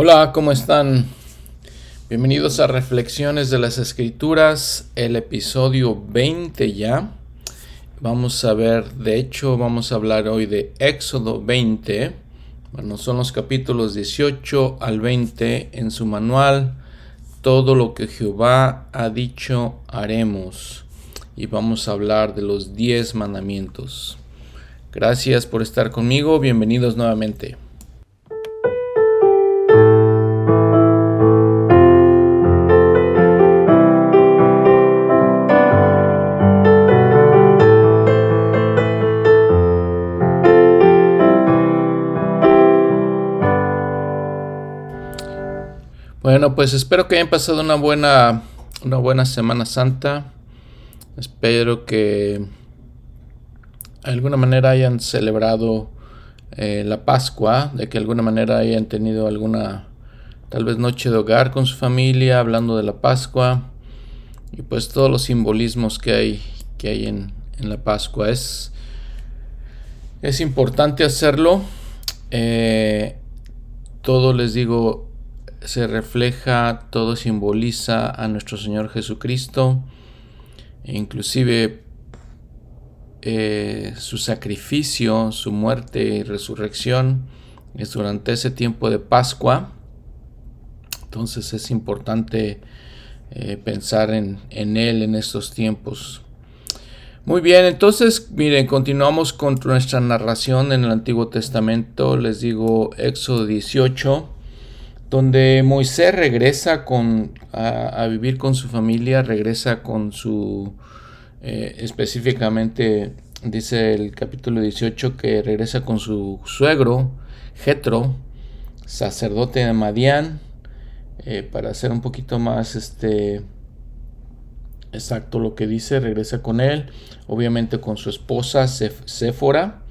Hola, ¿cómo están? Bienvenidos a Reflexiones de las Escrituras, el episodio 20 ya. Vamos a ver, de hecho, vamos a hablar hoy de Éxodo 20. Bueno, son los capítulos 18 al 20 en su manual. Todo lo que Jehová ha dicho haremos. Y vamos a hablar de los 10 mandamientos. Gracias por estar conmigo. Bienvenidos nuevamente. Bueno, pues espero que hayan pasado una buena, una buena Semana Santa. Espero que de alguna manera hayan celebrado eh, la Pascua, de que de alguna manera hayan tenido alguna, tal vez noche de hogar con su familia, hablando de la Pascua y pues todos los simbolismos que hay, que hay en, la Pascua. Es, es importante hacerlo. Eh, todo les digo, se refleja, todo simboliza a nuestro Señor Jesucristo, e inclusive eh, su sacrificio, su muerte y resurrección es durante ese tiempo de Pascua. Entonces es importante eh, pensar en, en Él en estos tiempos. Muy bien, entonces miren, continuamos con nuestra narración en el Antiguo Testamento. Les digo Éxodo 18 donde Moisés regresa con, a, vivir con su familia, regresa con su, eh, específicamente dice el capítulo 18 que regresa con su suegro, Jetro, sacerdote de Madián, eh, para hacer un poquito más este, exacto lo que dice, regresa con él, obviamente con su esposa Séfora,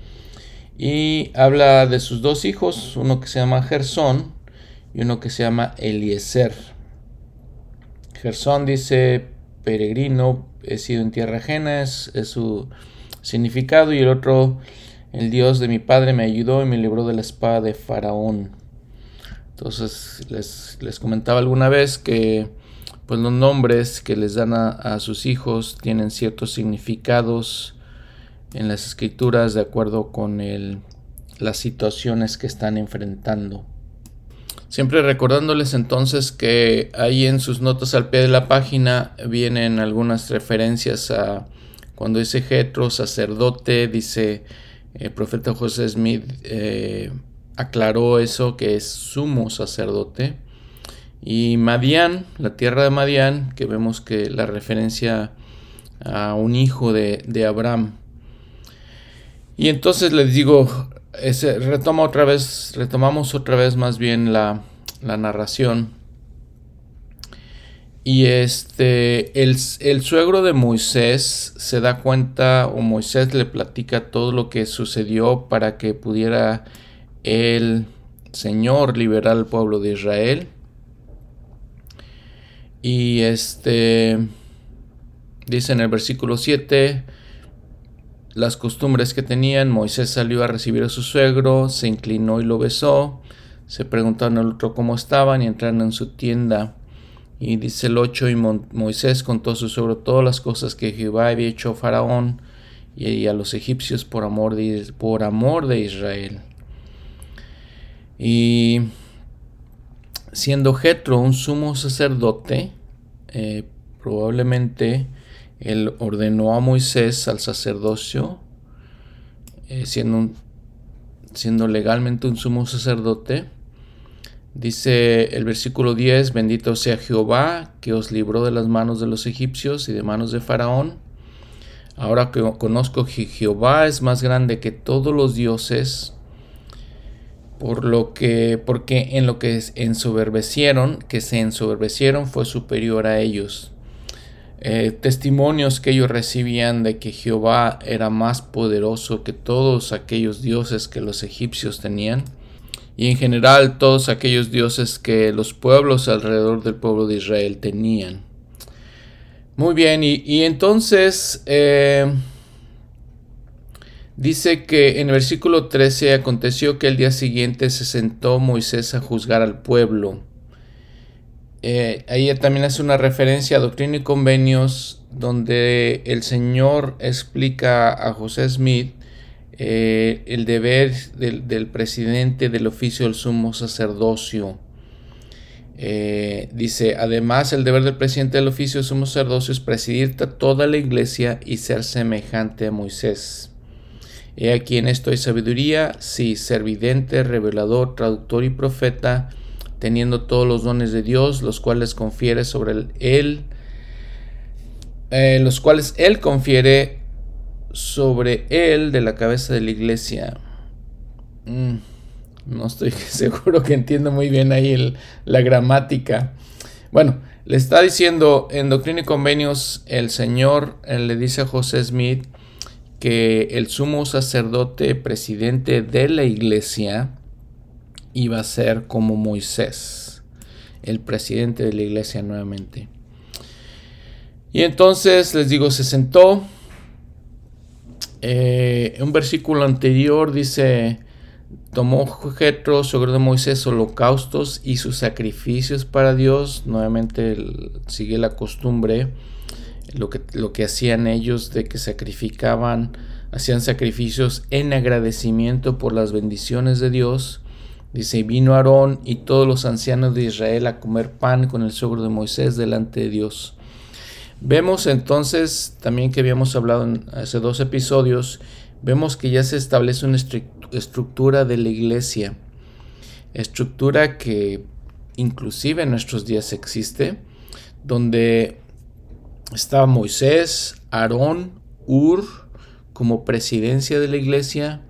y habla de sus dos hijos, uno que se llama Gersón, y uno que se llama Eliezer. Gersón dice peregrino, he sido en tierra ajena, es, su significado, y el otro, el Dios de mi padre me ayudó y me libró de la espada de Faraón. Entonces les, comentaba alguna vez que pues los nombres que les dan a, sus hijos tienen ciertos significados en las escrituras de acuerdo con el, las situaciones que están enfrentando. Siempre recordándoles entonces que ahí en sus notas al pie de la página vienen algunas referencias a cuando dice Jetro, sacerdote, dice el eh, profeta José Smith eh, aclaró eso que es sumo sacerdote. Y Madián, la tierra de Madián, que vemos que la referencia a un hijo de, de Abraham. Y entonces les digo, retoma otra vez, retomamos otra vez más bien la, narración. Y este, el, el, suegro de Moisés se da cuenta, o Moisés le platica todo lo que sucedió para que pudiera el Señor liberar al pueblo de Israel. Y este, dice en el versículo 7, las costumbres que tenían, Moisés salió a recibir a su suegro, se inclinó y lo besó, se preguntaron al otro cómo estaban y entraron en su tienda. Y dice el 8, y Moisés contó a su suegro todas las cosas que Jehová había hecho a Faraón y a los egipcios por amor de, por amor de Israel. Y siendo Jetro un sumo sacerdote, eh, probablemente él ordenó a Moisés al sacerdocio, eh, siendo, siendo legalmente un sumo sacerdote. Dice el versículo 10, bendito sea Jehová, que os libró de las manos de los egipcios y de manos de Faraón. Ahora que conozco que Jehová es más grande que todos los dioses, por lo que, porque en lo que ensoberbecieron, que se ensoberbecieron, fue superior a ellos. Eh, testimonios que ellos recibían de que Jehová era más poderoso que todos aquellos dioses que los egipcios tenían y en general todos aquellos dioses que los pueblos alrededor del pueblo de Israel tenían. Muy bien, y, entonces eh, Dice que en el versículo 13 aconteció que el día siguiente se sentó Moisés a juzgar al pueblo. Eh, ahí también hace una referencia a Doctrina y Convenios, donde el Señor explica a José Smith eh, el deber del, presidente del oficio del sumo sacerdocio. Eh, dice, además el deber del presidente del oficio del sumo sacerdocio es presidir toda la iglesia y ser semejante a Moisés. He aquí en esto hay sabiduría, sí, servidente, revelador, traductor y profeta, teniendo todos los dones de Dios, los cuales confiere sobre él, eh, los cuales él confiere sobre él de la cabeza de la iglesia. Mm, no estoy seguro que entiendo muy bien ahí la gramática. Bueno, le está diciendo en Doctrina y Convenios, el Señor le dice a José Smith, que el sumo sacerdote presidente de la iglesia iba a ser como Moisés, el presidente de la iglesia nuevamente. Y entonces les digo, se sentó. Eh, un versículo anterior dice, tomó Jetro, de Moisés, holocaustos y sus sacrificios para Dios. Nuevamente sigue la costumbre lo que, lo que hacían ellos de que sacrificaban, hacían sacrificios en agradecimiento por las bendiciones de Dios. Dice, vino Aarón y todos los ancianos de Israel a comer pan con el suegro de Moisés delante de Dios. Vemos entonces, también que habíamos hablado en hace dos episodios, vemos que ya se establece una estructura de la iglesia, estructura que inclusive en nuestros días existe, donde estaba Moisés, Aarón, Ur como presidencia de la iglesia,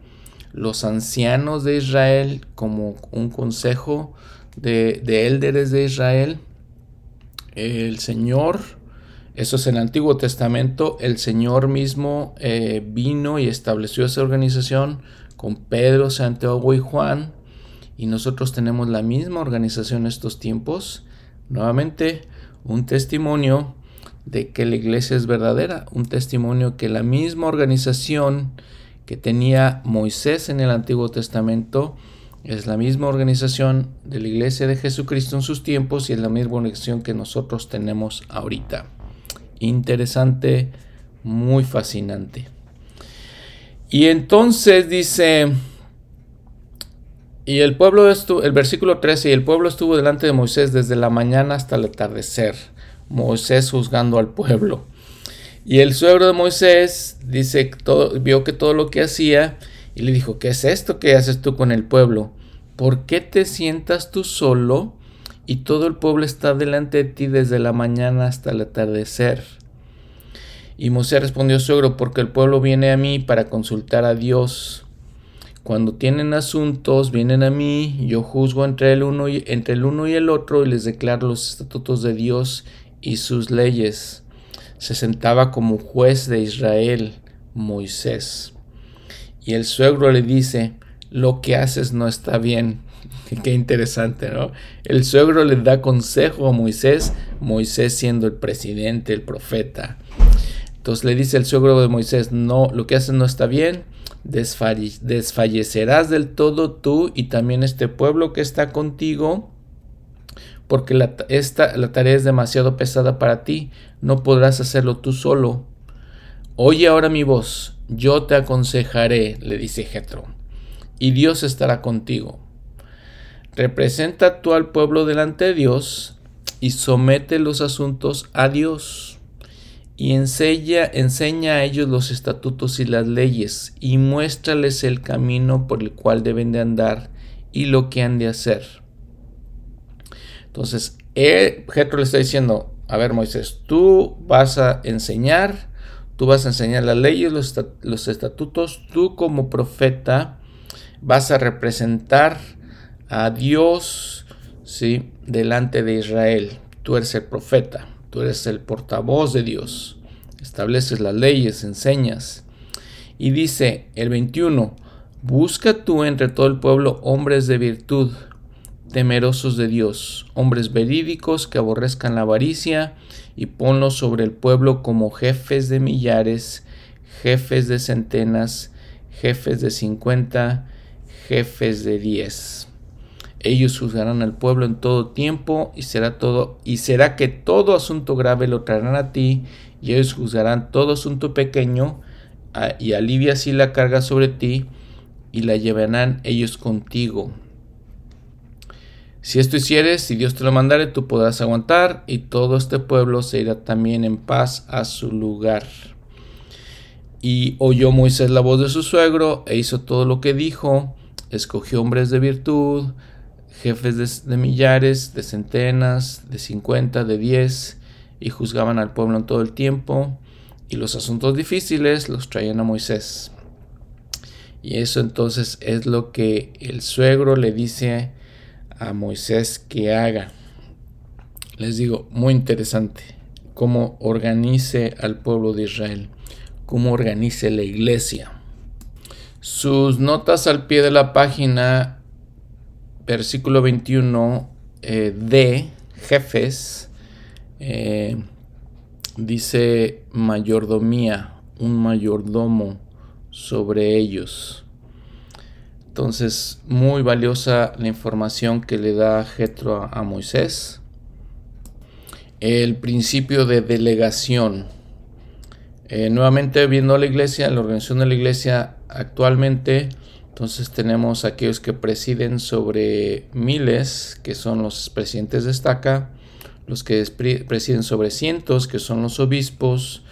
los ancianos de Israel como un consejo de, de élderes de Israel, el Señor, eso es el Antiguo Testamento, el Señor mismo eh, vino y estableció esa organización con Pedro, Santiago y Juan, y nosotros tenemos la misma organización en estos tiempos. Nuevamente, un testimonio de que la iglesia es verdadera, un testimonio que la misma organización que tenía Moisés en el Antiguo Testamento es la misma organización de la iglesia de Jesucristo en sus tiempos y es la misma organización que nosotros tenemos ahorita. Interesante, muy fascinante. Y entonces dice, y el pueblo estuvo, el versículo 13, y el pueblo estuvo delante de Moisés desde la mañana hasta el atardecer Moisés juzgando al pueblo. Y el suegro de Moisés dice, vio que todo lo que hacía y le dijo, ¿qué es esto que haces tú con el pueblo? ¿Por qué te sientas tú solo y todo el pueblo está delante de ti desde la mañana hasta el atardecer? Y Moisés respondió, suegro, porque el pueblo viene a mí para consultar a Dios. Cuando tienen asuntos, vienen a mí, yo juzgo entre el uno entre el, uno y el otro y les declaro los estatutos de Dios y sus leyes. Se sentaba como juez de Israel Moisés. Y el suegro le dice, lo que haces no está bien. Qué interesante, ¿no? El suegro le da consejo a Moisés, Moisés siendo el presidente, el profeta. Entonces le dice el suegro de Moisés, no, lo que haces no está bien, desfallecerás del todo tú y también este pueblo que está contigo porque la, esta, la tarea es demasiado pesada para ti, no podrás hacerlo tú solo. Oye ahora mi voz, yo te aconsejaré, le dice Jetro, y Dios estará contigo. Representa tú al pueblo delante de Dios y somete los asuntos a Dios. Y enseña, enseña a ellos los estatutos y las leyes, y muéstrales el camino por el cual deben de andar y lo que han de hacer entonces, Jetro le está diciendo, a ver Moisés, tú vas a enseñar, tú vas a enseñar las leyes, los, estatutos, tú como profeta vas a representar a Dios, ¿sí? Delante de Israel. Tú eres el profeta, tú eres el portavoz de Dios. Estableces las leyes, enseñas. Y dice el 21, busca tú entre todo el pueblo hombres de virtud temerosos de Dios, hombres verídicos que aborrezcan la avaricia, y ponlos sobre el pueblo como jefes de millares, jefes de centenas, jefes de 50, jefes de 10. Ellos juzgarán al pueblo en todo tiempo y será todo y será que todo asunto grave lo traerán a ti y ellos juzgarán todo asunto pequeño y alivia así la carga sobre ti y la llevarán ellos contigo. Si esto hicieres, si Dios te lo mandare, tú podrás aguantar y todo este pueblo se irá también en paz a su lugar. Y oyó Moisés la voz de su suegro e hizo todo lo que dijo, escogió hombres de virtud, jefes de, millares, de centenas, de cincuenta, de diez, y juzgaban al pueblo en todo el tiempo, y los asuntos difíciles los traían a Moisés. Y eso entonces es lo que el suegro le dice a Moisés que haga. Les digo, muy interesante cómo organice al pueblo de Israel, cómo organice la iglesia. Sus notas al pie de la página, versículo 21 eh, de jefes, eh, dice mayordomía, un mayordomo sobre ellos. Entonces, muy valiosa la información que le da Jetro a, Moisés. El principio de delegación. Eh, nuevamente viendo la iglesia, la organización de la iglesia actualmente, entonces tenemos aquellos que presiden sobre miles, que son los presidentes de estaca, los que presiden sobre cientos, que son los obispos,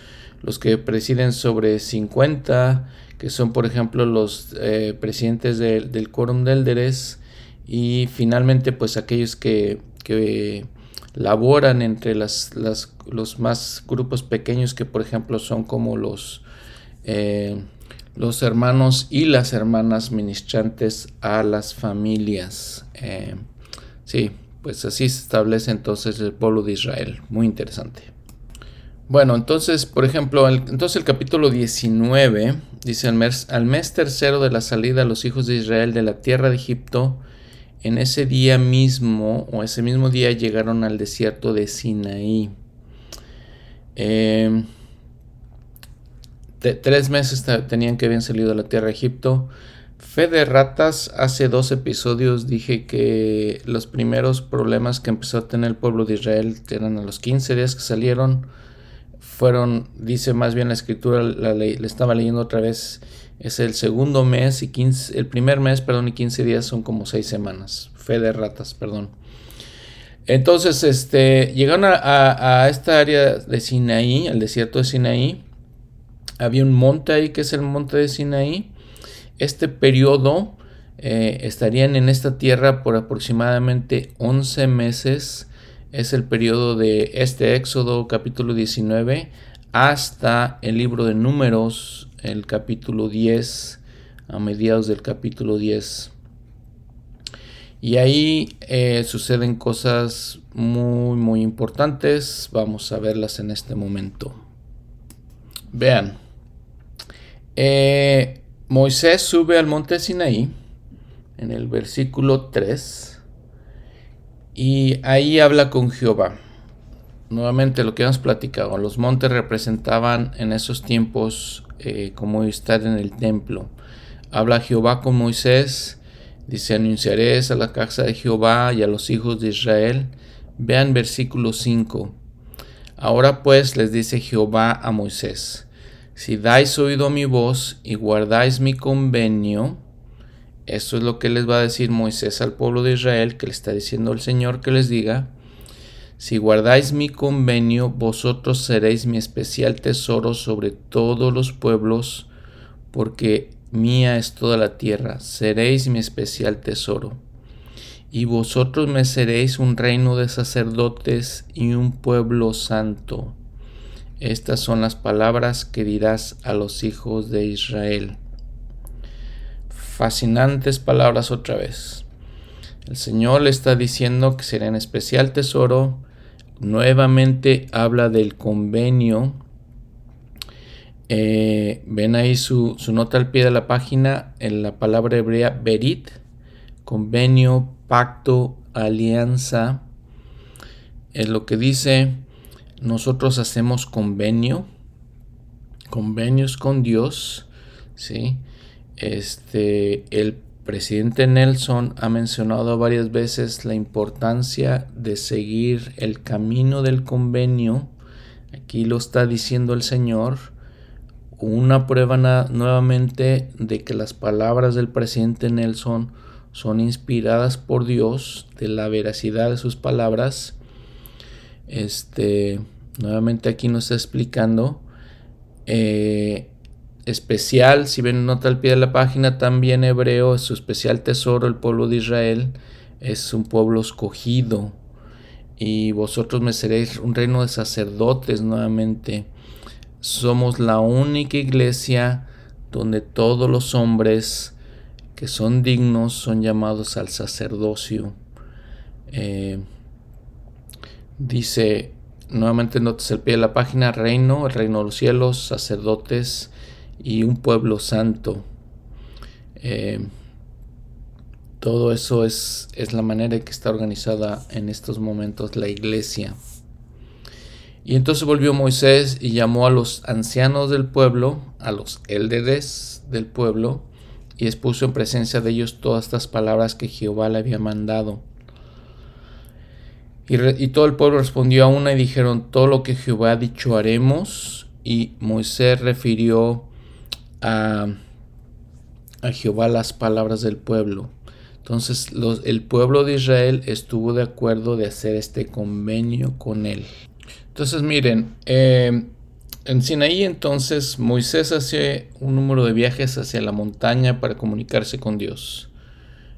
los que presiden sobre 50, que son por ejemplo los eh, presidentes del quórum de Elderes, y finalmente pues aquellos que, que laboran entre las, los más grupos pequeños que por ejemplo son como los, eh, los hermanos y las hermanas ministrantes a las familias. Eh, sí, pues así se establece entonces el pueblo de Israel. Muy interesante. Bueno, entonces, por ejemplo, entonces el capítulo 19 dice, al mes, tercero de la salida de los hijos de Israel de la tierra de Egipto, en ese día mismo, o ese mismo día, llegaron al desierto de Sinaí. Eh, tres meses tenían que haber salido de la tierra de Egipto. Fe de ratas, hace dos episodios dije que los primeros problemas que empezó a tener el pueblo de Israel eran a los 15 días que salieron. Fueron, dice más bien la escritura, la le estaba leyendo otra vez, es el segundo mes y 15, el primer mes, perdón, y 15 días son como 6 semanas. Fe de ratas, perdón. Entonces, este, llegaron a, a esta área de Sinaí, el desierto de Sinaí. Había un monte ahí que es el monte de Sinaí este periodo eh, estarían en esta tierra por aproximadamente 11 meses. Es el periodo de este Éxodo capítulo 19 hasta el libro de números, el capítulo 10, a mediados del capítulo 10. Y ahí eh, suceden cosas muy, muy importantes. Vamos a verlas en este momento. Vean. Eh, Moisés sube al monte Sinaí en el versículo 3 y ahí habla con Jehová. Nuevamente lo que hemos platicado, los montes representaban en esos tiempos eh, como estar en el templo. Habla Jehová con Moisés, dice anunciaré a la casa de Jehová y a los hijos de Israel. Vean versículo 5. Ahora pues les dice Jehová a Moisés si dais oído a mi voz y guardáis mi convenio, esto es lo que les va a decir Moisés al pueblo de Israel, que le está diciendo el Señor que les diga, si guardáis mi convenio, vosotros seréis mi especial tesoro sobre todos los pueblos, porque mía es toda la tierra, seréis mi especial tesoro. Y vosotros me seréis un reino de sacerdotes y un pueblo santo. Estas son las palabras que dirás a los hijos de Israel. Fascinantes palabras otra vez. El Señor le está diciendo que será en especial tesoro. Nuevamente habla del convenio. Eh, ven ahí su, su, nota al pie de la página en la palabra hebrea berit, convenio, pacto, alianza. Es lo que dice nosotros hacemos convenio, convenios con Dios, ¿sí? Este, el presidente Nelson ha mencionado varias veces la importancia de seguir el camino del convenio. Aquí lo está diciendo el Señor. Una prueba nuevamente de que las palabras del presidente Nelson son inspiradas por Dios, de la veracidad de sus palabras. Este, nuevamente aquí nos está explicando. Eh, especial, si ven nota al pie de la página, también hebreo, es su especial tesoro, el pueblo de Israel, es un pueblo escogido. Y vosotros me seréis un reino de sacerdotes nuevamente. Somos la única iglesia donde todos los hombres que son dignos son llamados al sacerdocio. Eh, dice nuevamente notas al pie de la página, reino, el reino de los cielos, sacerdotes, y un pueblo santo. Eh, todo eso es, es, la manera en que está organizada en estos momentos la iglesia. Y entonces volvió Moisés y llamó a los ancianos del pueblo, a los élderes del pueblo, y expuso en presencia de ellos todas estas palabras que Jehová le había mandado. Y, y todo el pueblo respondió a una y dijeron, todo lo que Jehová ha dicho haremos. Y Moisés refirió a, Jehová las palabras del pueblo. Entonces el pueblo de Israel estuvo de acuerdo de hacer este convenio con él. Entonces miren, eh, en Sinaí entonces Moisés hace un número de viajes hacia la montaña para comunicarse con Dios.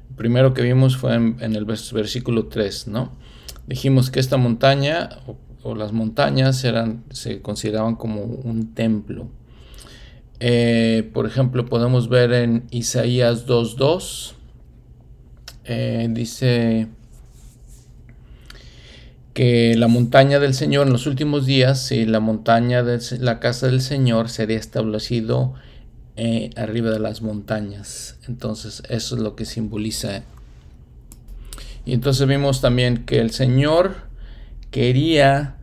El primero que vimos fue en, el versículo 3, ¿no? Dijimos que esta montaña o, o las montañas eran, se consideraban como un templo. Eh, por ejemplo, podemos ver en Isaías 2.2, eh, dice que la montaña del Señor en los últimos días, y la montaña de la casa del Señor sería establecido eh, arriba de las montañas. Entonces, eso es lo que simboliza. Y entonces vimos también que el Señor quería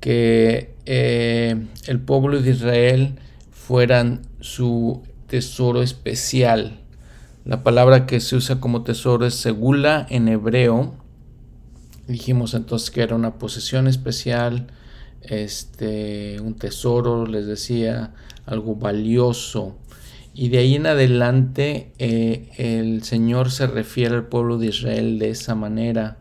que el pueblo de Israel fueran su tesoro especial. La palabra que se usa como tesoro es segula en hebreo. Dijimos entonces que era una posesión especial, este, un tesoro, les decía, algo valioso. Y de ahí en adelante eh, el Señor se refiere al pueblo de Israel de esa manera.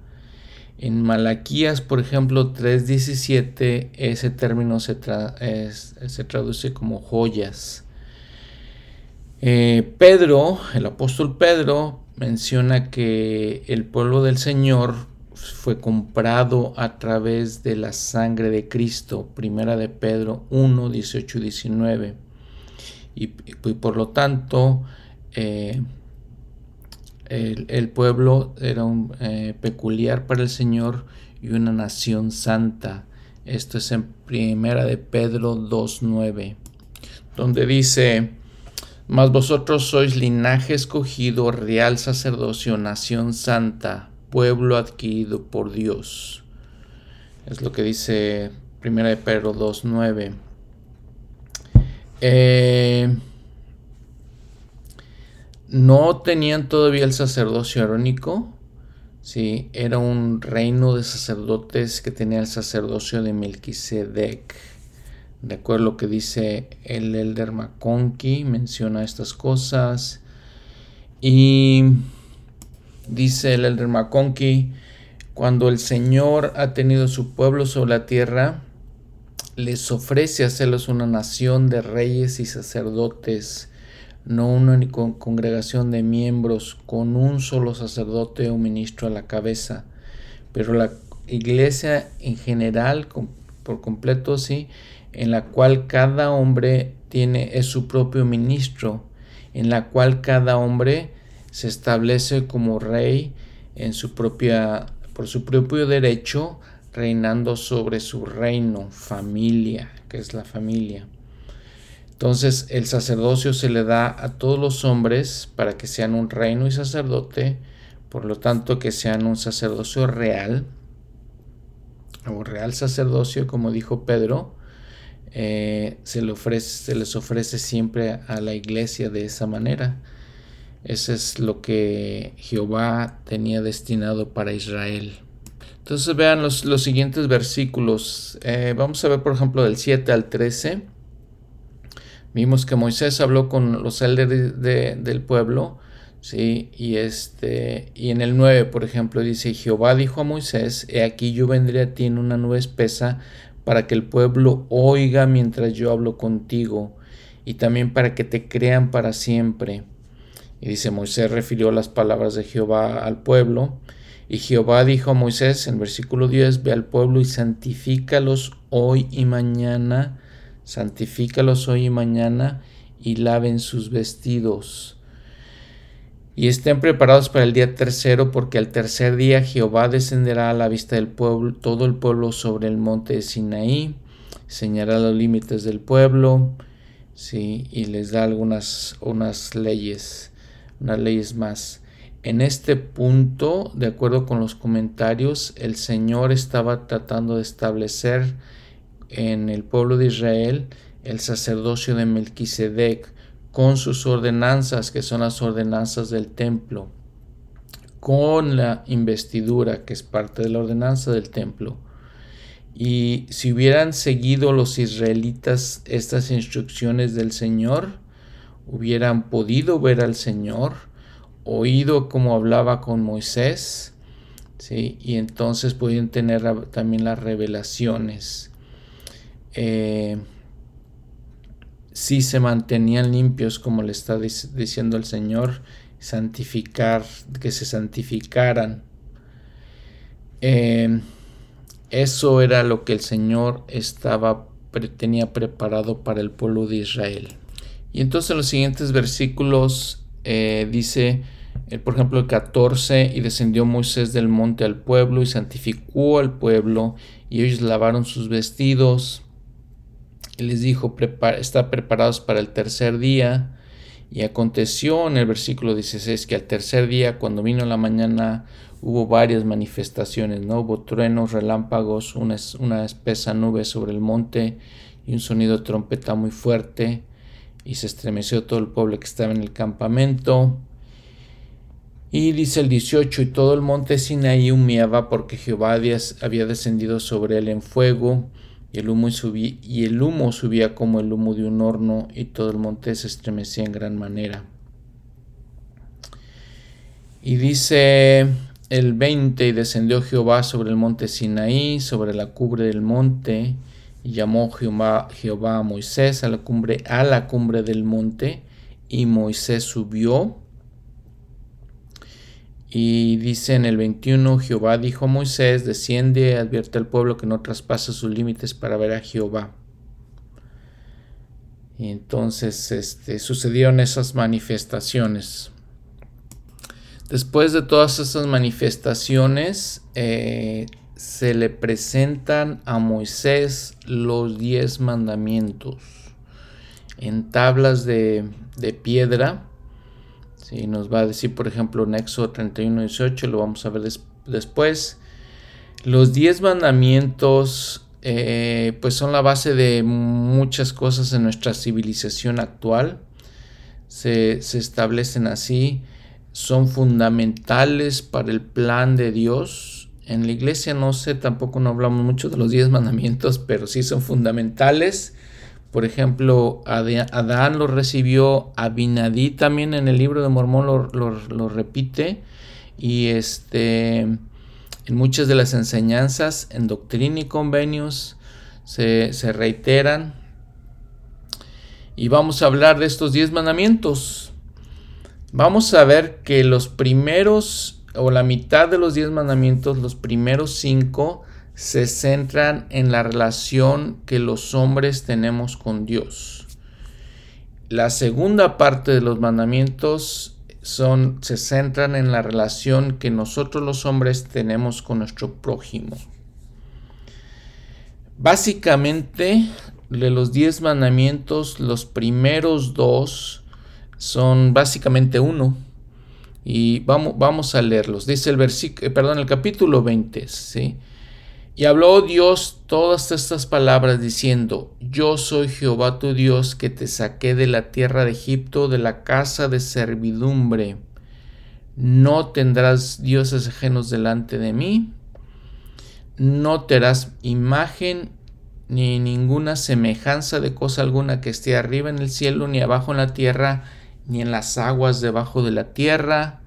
En Malaquías, por ejemplo, 3.17, ese término se, se, traduce como joyas. Eh, Pedro, el apóstol Pedro, menciona que el pueblo del Señor fue comprado a través de la sangre de Cristo, primera de Pedro 1, 18 y 19. Y, por lo tanto, eh, el, pueblo era un, eh, peculiar para el Señor y una nación santa. Esto es en primera de Pedro 2.9, donde dice, mas vosotros sois linaje escogido, real sacerdocio, nación santa, pueblo adquirido por Dios. Es lo que dice primera de Pedro 2.9. Eh, no tenían todavía el sacerdocio arónico, ¿sí? era un reino de sacerdotes que tenía el sacerdocio de Melquisedec. De acuerdo a lo que dice el Elder McConkie, menciona estas cosas. Y dice el Elder McConkie, cuando el Señor ha tenido su pueblo sobre la tierra, les ofrece hacerlos una nación de reyes y sacerdotes no una congregación de miembros con un solo sacerdote o ministro a la cabeza, pero la iglesia en general, por completo, sí, en la cual cada hombre tiene es su propio ministro, en la cual cada hombre se establece como rey en su propia por su propio derecho, reinando sobre su reino, familia, que es la familia. Entonces el sacerdocio se le da a todos los hombres para que sean un reino y sacerdote, por lo tanto que sean un sacerdocio real, o real sacerdocio, como dijo Pedro, eh, se, le ofrece, se les ofrece siempre a la iglesia de esa manera. Ese es lo que Jehová tenía destinado para Israel. Entonces vean los, siguientes versículos. Eh, vamos a ver, por ejemplo, del 7 al 13. Vimos que Moisés habló con los líderes del pueblo. ¿sí? Y, este, y en el 9, por ejemplo, dice, Jehová dijo a Moisés, he aquí yo vendré a ti en una nube espesa para que el pueblo oiga mientras yo hablo contigo y también para que te crean para siempre. Y dice, Moisés refirió las palabras de Jehová al pueblo. Y Jehová dijo a Moisés en versículo 10, ve al pueblo y santifícalos hoy y mañana, santifícalos hoy y mañana y laven sus vestidos. Y estén preparados para el día tercero, porque al tercer día Jehová descenderá a la vista del pueblo, todo el pueblo sobre el monte de Sinaí, señalará los límites del pueblo, sí, y les da algunas unas leyes unas leyes más. En este punto, de acuerdo con los comentarios, el Señor estaba tratando de establecer en el pueblo de Israel el sacerdocio de Melquisedec con sus ordenanzas, que son las ordenanzas del templo, con la investidura, que es parte de la ordenanza del templo. Y si hubieran seguido los israelitas estas instrucciones del Señor, hubieran podido ver al Señor, oído cómo hablaba con Moisés, ¿sí? y entonces podían tener también las revelaciones. Eh, si se mantenían limpios, como le está diciendo el Señor, santificar, que se santificaran. Eh, eso era lo que el Señor estaba tenía preparado para el pueblo de Israel. Y entonces en los siguientes versículos eh, dice, por ejemplo, el 14, y descendió Moisés del monte al pueblo y santificó al pueblo, y ellos lavaron sus vestidos. Y les dijo, está preparados para el tercer día. Y aconteció en el versículo 16 que al tercer día, cuando vino la mañana, hubo varias manifestaciones, ¿no? Hubo truenos, relámpagos, una, una espesa nube sobre el monte y un sonido de trompeta muy fuerte y se estremeció todo el pueblo que estaba en el campamento. Y dice el 18, y todo el monte Sinaí humeaba porque Jehová había descendido sobre él en fuego, y el, humo subía, y el humo subía como el humo de un horno, y todo el monte se estremecía en gran manera. Y dice el 20, y descendió Jehová sobre el monte Sinaí, sobre la cubre del monte, y llamó Jehová, Jehová a Moisés a la cumbre, a la cumbre del monte, y Moisés subió. Y dice en el 21, Jehová dijo a Moisés, desciende, advierte al pueblo que no traspase sus límites para ver a Jehová. Y entonces este, sucedieron esas manifestaciones. Después de todas esas manifestaciones, eh, se le presentan a Moisés los diez mandamientos en tablas de, piedra. Si nos va a decir, por ejemplo, en Éxodo 31, 18, lo vamos a ver después. Los diez mandamientos, eh, pues son la base de muchas cosas en nuestra civilización actual. Se, se establecen así, son fundamentales para el plan de Dios en la iglesia no sé, tampoco no hablamos mucho de los diez mandamientos, pero sí son fundamentales. Por ejemplo, Adán lo recibió, Abinadí también en el libro de Mormón lo, repite. Y este, en muchas de las enseñanzas, en doctrina y convenios, se, se reiteran. Y vamos a hablar de estos diez mandamientos. Vamos a ver que los primeros o la mitad de los diez mandamientos, los primeros cinco, se centran en la relación que los hombres tenemos con Dios. La segunda parte de los mandamientos son, se centran en la relación que nosotros los hombres tenemos con nuestro prójimo. Básicamente, de los diez mandamientos, los primeros dos son básicamente uno y vamos, vamos a leerlos. Dice el versículo, eh, perdón, el capítulo 20, ¿sí? Y habló Dios todas estas palabras diciendo, Yo soy Jehová tu Dios que te saqué de la tierra de Egipto, de la casa de servidumbre. No tendrás dioses ajenos delante de mí, no te harás imagen ni ninguna semejanza de cosa alguna que esté arriba en el cielo, ni abajo en la tierra, ni en las aguas debajo de la tierra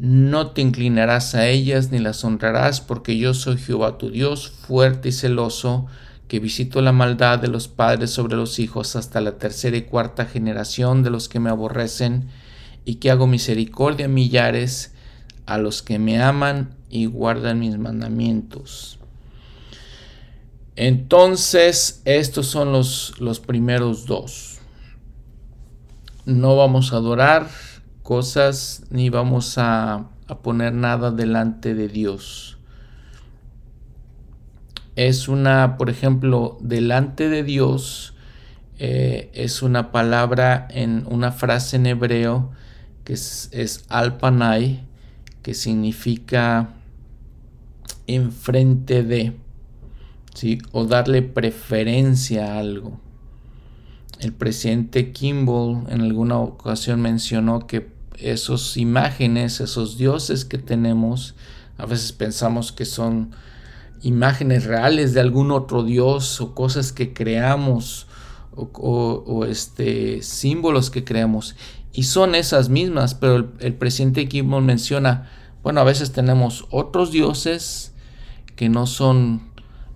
no te inclinarás a ellas ni las honrarás, porque yo soy Jehová tu Dios, fuerte y celoso, que visito la maldad de los padres sobre los hijos hasta la tercera y cuarta generación de los que me aborrecen, y que hago misericordia a millares a los que me aman y guardan mis mandamientos. Entonces, estos son los, los primeros dos. No vamos a adorar cosas ni vamos a, poner nada delante de Dios. Es una, por ejemplo, delante de Dios eh, es una palabra en una frase en hebreo que es, es alpanai, que significa enfrente de, o darle preferencia a algo. El presidente Kimball en alguna ocasión mencionó que esos imágenes, esos dioses que tenemos, a veces pensamos que son imágenes reales de algún otro dios o cosas que creamos o, este, símbolos que creamos. Y son esas mismas, pero el, presidente Kimball menciona, bueno, a veces tenemos otros dioses que no son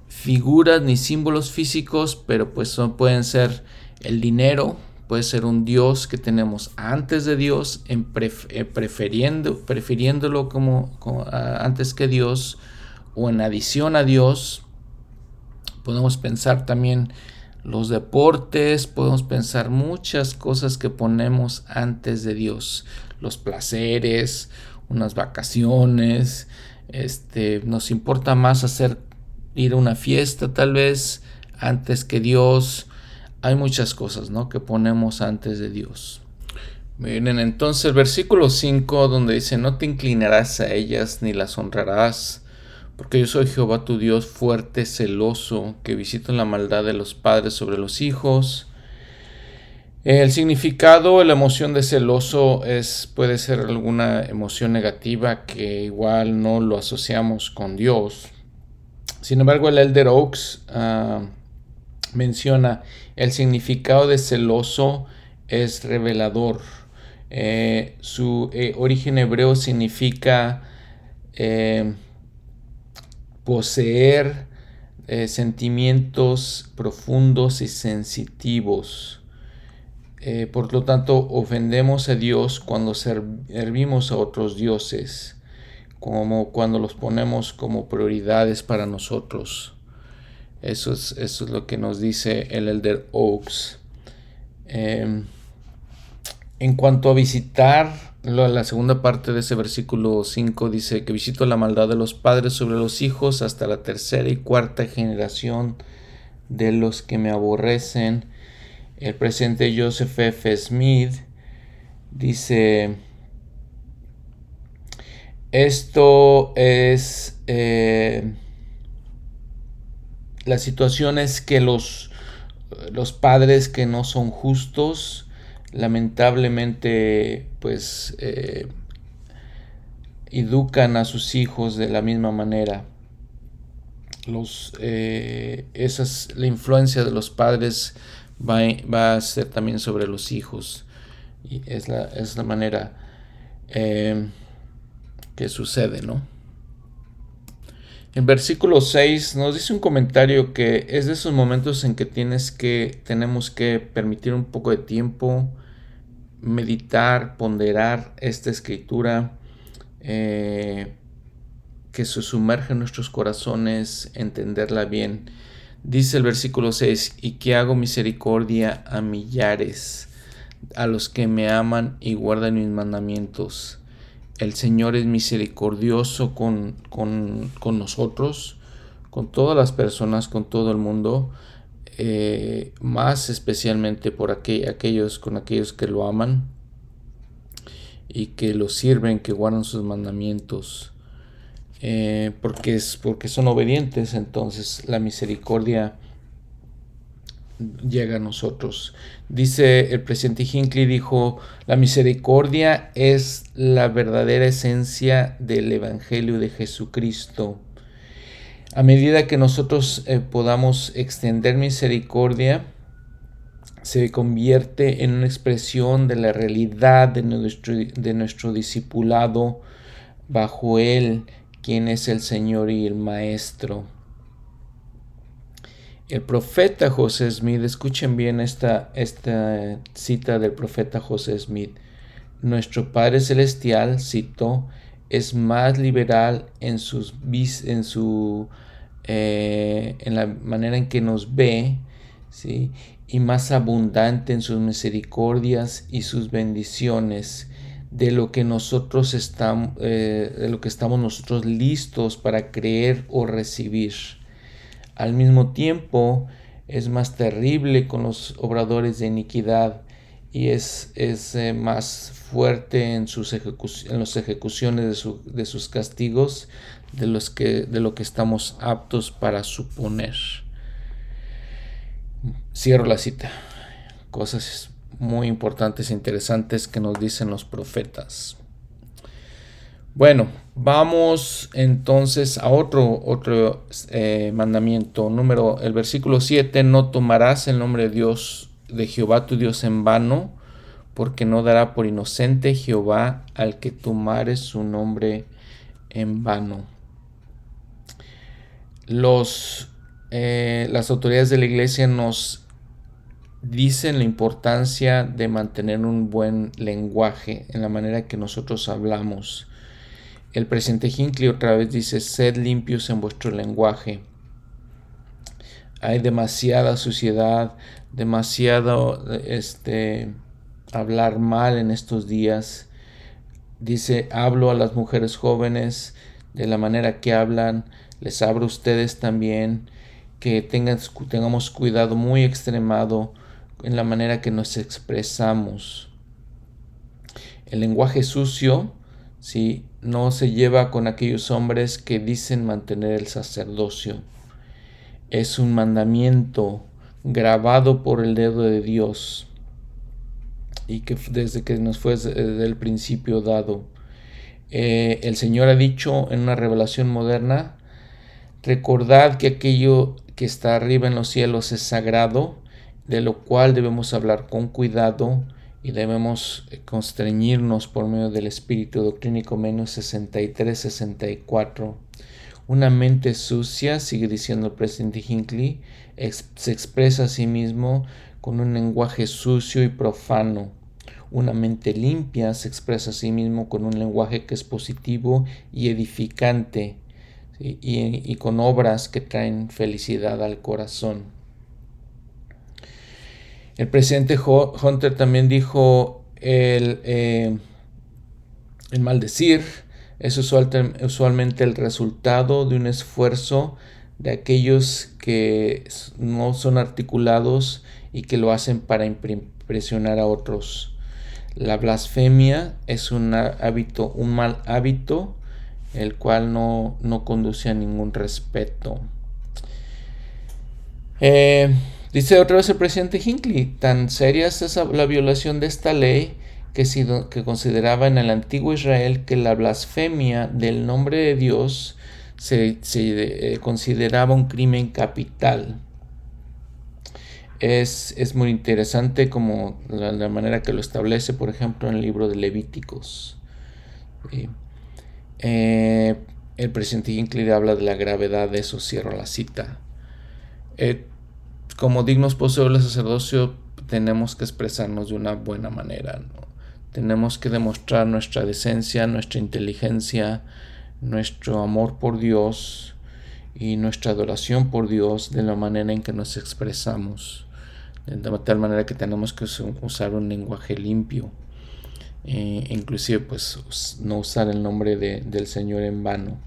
figuras ni símbolos físicos, pero pues son, pueden ser el dinero, puede ser un Dios que tenemos antes de Dios, eh, prefiriéndolo como, antes que Dios o en adición a Dios. Podemos pensar también los deportes, podemos pensar muchas cosas que ponemos antes de Dios, los placeres, unas vacaciones, este, nos importa más hacer ir a una fiesta tal vez antes que Dios, hay muchas cosas ¿no? que ponemos antes de Dios. Miren, entonces versículo 5 donde dice, no te inclinarás a ellas ni las honrarás, porque yo soy Jehová tu Dios fuerte, celoso, que visito la maldad de los padres sobre los hijos. El significado, la emoción de celoso es, puede ser alguna emoción negativa que igual no lo asociamos con Dios. Sin embargo, el Elder Oaks ah, menciona el significado de celoso es revelador. Eh, su eh, origen hebreo significa eh, poseer sentimientos profundos y sensitivos. por lo tanto, ofendemos a Dios cuando servimos a otros dioses, como cuando los ponemos como prioridades para nosotros. Eso es, eso es lo que nos dice el Elder Oaks. Em, en cuanto a visitar, la segunda parte de ese versículo 5 dice que visito la maldad de los padres sobre los hijos hasta la tercera y cuarta generación de los que me aborrecen. El presidente Joseph F. Smith dice, esto es... Eh, la situación es que los, los padres que no son justos, lamentablemente, pues eh, educan a sus hijos de la misma manera. Los, eh, esas, la influencia de los padres va, va, a ser también sobre los hijos. Y es la, es la manera eh, que sucede, ¿no? En versículo 6 nos dice un comentario que es de esos momentos en que tienes que, tenemos que permitir un poco de tiempo, meditar, ponderar esta escritura, eh, que se sumerge en nuestros corazones, entenderla bien. Dice el versículo 6, y que hago misericordia a millares, a los que me aman y guardan mis mandamientos el Señor es misericordioso con, nosotros, con todas las personas, con todo el mundo, eh, más especialmente por aquellos, con aquellos que lo aman y que lo sirven, que guardan sus mandamientos. eh, porque, es, porque son obedientes, entonces la misericordia llega a nosotros. Dice el presidente Hinckley, dijo, la misericordia es la verdadera esencia del Evangelio de Jesucristo. A medida que nosotros eh, podamos extender misericordia, se convierte en una expresión de la realidad de nuestro, de nuestro discipulado bajo Él, quien es el Señor y el Maestro. El profeta José Smith, escuchen bien esta, esta cita del profeta José Smith. Nuestro Padre Celestial, citó, es más liberal en, sus, en, su, eh, en la manera en que nos ve, ¿sí? y más abundante en sus misericordias y sus bendiciones de lo que nosotros estamos, eh, de lo que estamos nosotros listos para creer o recibir. Al mismo tiempo, es más terrible con los obradores de iniquidad y es, es eh, más fuerte en, sus en las ejecuciones de, de, sus castigos de, los que, de lo que estamos aptos para suponer. Cierro la cita. Cosas muy importantes e interesantes que nos dicen los profetas. Bueno, vamos entonces a otro, otro eh, mandamiento. Número, el versículo 7, no tomarás el nombre de Dios, de Jehová tu Dios en vano, porque no dará por inocente Jehová al que tomares su nombre en vano. Los, eh, las autoridades de la iglesia nos dicen la importancia de mantener un buen lenguaje en la manera que nosotros hablamos. El presidente Hinckley otra vez dice, sed limpios en vuestro lenguaje. Hay demasiada suciedad, demasiado este, hablar mal en estos días. Dice, hablo a las mujeres jóvenes de la manera que hablan, les abro a ustedes también, que tengan, tengamos cuidado muy extremado en la manera que nos expresamos. El lenguaje sucio ¿sí? No se lleva con aquellos hombres que dicen mantener el sacerdocio. Es un mandamiento grabado por el dedo de Dios y que desde que nos fue desde el principio dado. Eh, el Señor ha dicho en una revelación moderna, recordad que aquello que está arriba en los cielos es sagrado, de lo cual debemos hablar con cuidado y debemos eh, constreñirnos por medio del Espíritu Doctrínico menos 63-64. Una mente sucia, sigue diciendo el presidente Hinckley, se expresa a sí mismo con un lenguaje sucio y profano. Una mente limpia se expresa a sí mismo con un lenguaje que es positivo y edificante y con obras que traen felicidad al corazón. El presidente Hunter también dijo el, eh, maldecir es usualmente el resultado de un esfuerzo de aquellos que no son articulados y que lo hacen para impresionar a otros. La blasfemia es un hábito, un mal hábito, el cual no, no conduce a ningún respeto. Eh, Dice otra vez el presidente Hinckley, tan seria es la violación de esta ley que, consideraba en el antiguo Israel que la blasfemia del nombre de Dios se, eh, consideraba un crimen capital. Es, muy interesante como la, manera que lo establece, por ejemplo, en el libro de Levíticos. Eh, el presidente Hinckley habla de la gravedad de eso, cierro la cita. Eh, como dignos poseedores del sacerdocio tenemos que expresarnos de una buena manera. Tenemos que demostrar nuestra decencia, nuestra inteligencia, nuestro amor por Dios y nuestra adoración por Dios de la manera en que nos expresamos. De tal manera que tenemos que usar un lenguaje limpio. Eh, inclusive pues no usar el nombre del Señor en vano.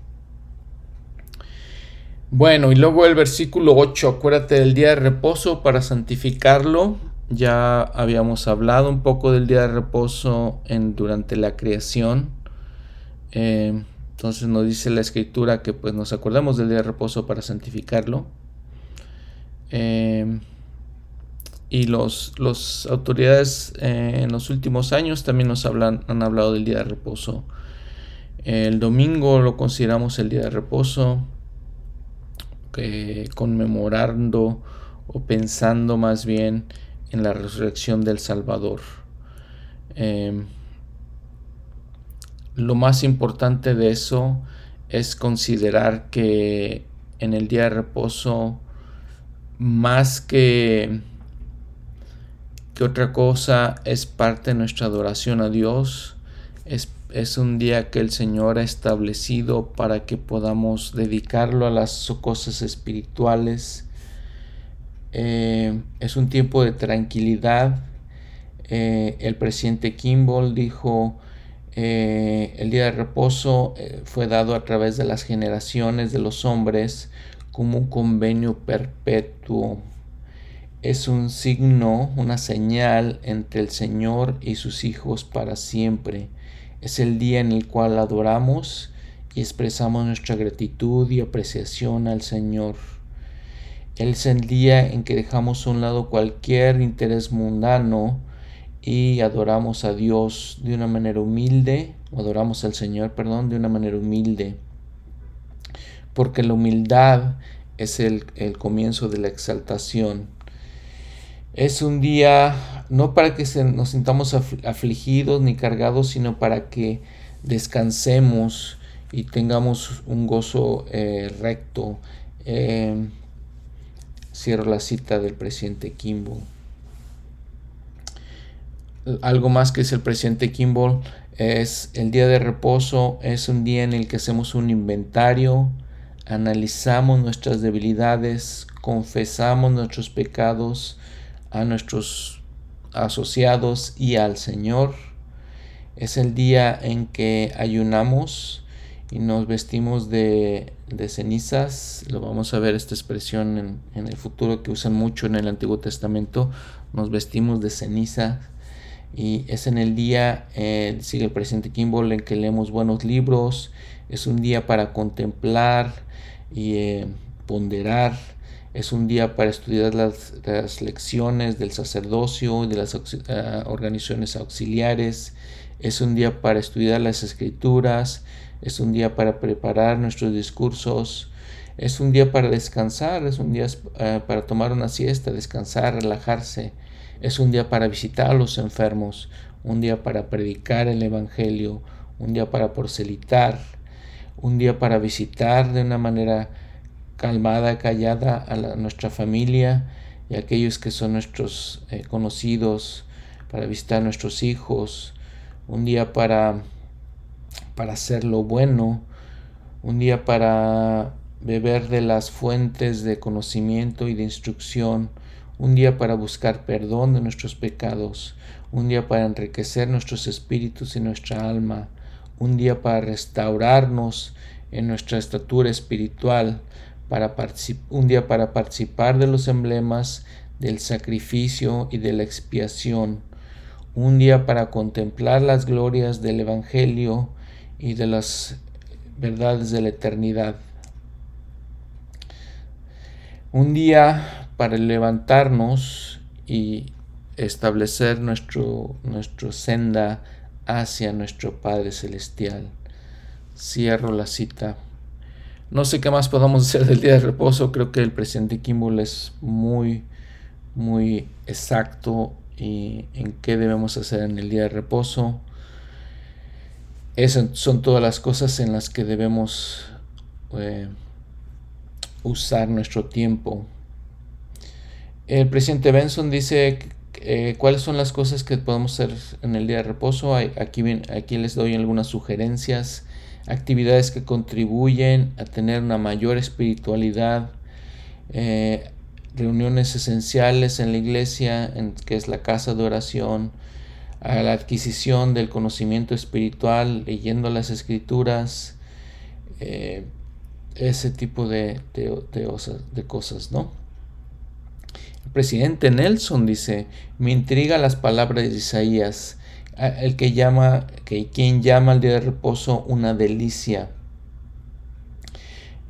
Bueno, y luego el versículo 8, acuérdate del día de reposo para santificarlo. Ya habíamos hablado un poco del día de reposo en, durante la creación. Eh, Entonces nos dice la escritura que pues nos acordemos del día de reposo para santificarlo. Eh, y los, los autoridades eh, en los últimos años también nos hablan, han hablado del día de reposo. El domingo lo consideramos el día de reposo, conmemorando o pensando más bien en la resurrección del Salvador. Eh, lo más importante de eso es considerar que en el día de reposo, más que, que otra cosa, es parte de nuestra adoración a Dios. Es, es un día que el Señor ha establecido para que podamos dedicarlo a las cosas espirituales. Eh, es un tiempo de tranquilidad. Eh, el presidente Kimball dijo, eh, el día de reposo fue dado a través de las generaciones de los hombres como un convenio perpetuo. Es un signo, una señal entre el Señor y sus hijos para siempre. Es el día en el cual adoramos y expresamos nuestra gratitud y apreciación al Señor. Es el día en que dejamos a un lado cualquier interés mundano y adoramos a Dios de una manera humilde, adoramos al Señor, perdón, de una manera humilde, porque la humildad es el, comienzo de la exaltación. Es un día no para que nos sintamos afligidos ni cargados, sino para que descansemos y tengamos un gozo eh, recto. Eh, cierro la cita del presidente Kimbo algo más que es el presidente Kimball es el día de reposo, es un día en el que hacemos un inventario, analizamos nuestras debilidades, confesamos nuestros pecados a nuestros asociados y al Señor. Es el día en que ayunamos y nos vestimos de, cenizas. Lo vamos a ver esta expresión en, en, el futuro que usan mucho en el Antiguo Testamento. Nos vestimos de ceniza y es en el día, eh, sigue el presidente Kimball, en que leemos buenos libros, es un día para contemplar y eh, ponderar, es un día para estudiar las, lecciones del sacerdocio y de las ah, organizaciones auxiliares, es un día para estudiar las escrituras, es un día para preparar nuestros discursos, es un día para descansar, es un día ah, para tomar una siesta, descansar, relajarse, es un día para visitar a los enfermos, un día para predicar el Evangelio, un día para porcelitar, un día para visitar de una manera calmada, callada a nuestra familia y a aquellos que son nuestros eh, conocidos, para visitar a nuestros hijos, un día para, para hacer lo bueno, un día para beber de las fuentes de conocimiento y de instrucción, un día para buscar perdón de nuestros pecados, un día para enriquecer nuestros espíritus y nuestra alma, un día para restaurarnos en nuestra estatura espiritual, para un día para participar de los emblemas del sacrificio y de la expiación, un día para contemplar las glorias del Evangelio y de las verdades de la eternidad. Un día para levantarnos y establecer nuestro, nuestro senda hacia nuestro Padre Celestial. Cierro la cita. No sé qué más podamos hacer del día de reposo. Creo que el presidente Kimball es muy, muy exacto y en qué debemos hacer en el día de reposo. Esas son todas las cosas en las que debemos eh, usar nuestro tiempo el presidente Benson dice eh, cuáles son las cosas que podemos hacer en el día de reposo. Aquí, aquí les doy algunas sugerencias, actividades que contribuyen a tener una mayor espiritualidad, eh, reuniones esenciales en la iglesia, en, que es la casa de oración, a la adquisición del conocimiento espiritual, leyendo las escrituras, eh, ese tipo de, de cosas, ¿no? presidente Nelson dice, me intriga las palabras de Isaías, el que llama, que quien llama al día de reposo una delicia.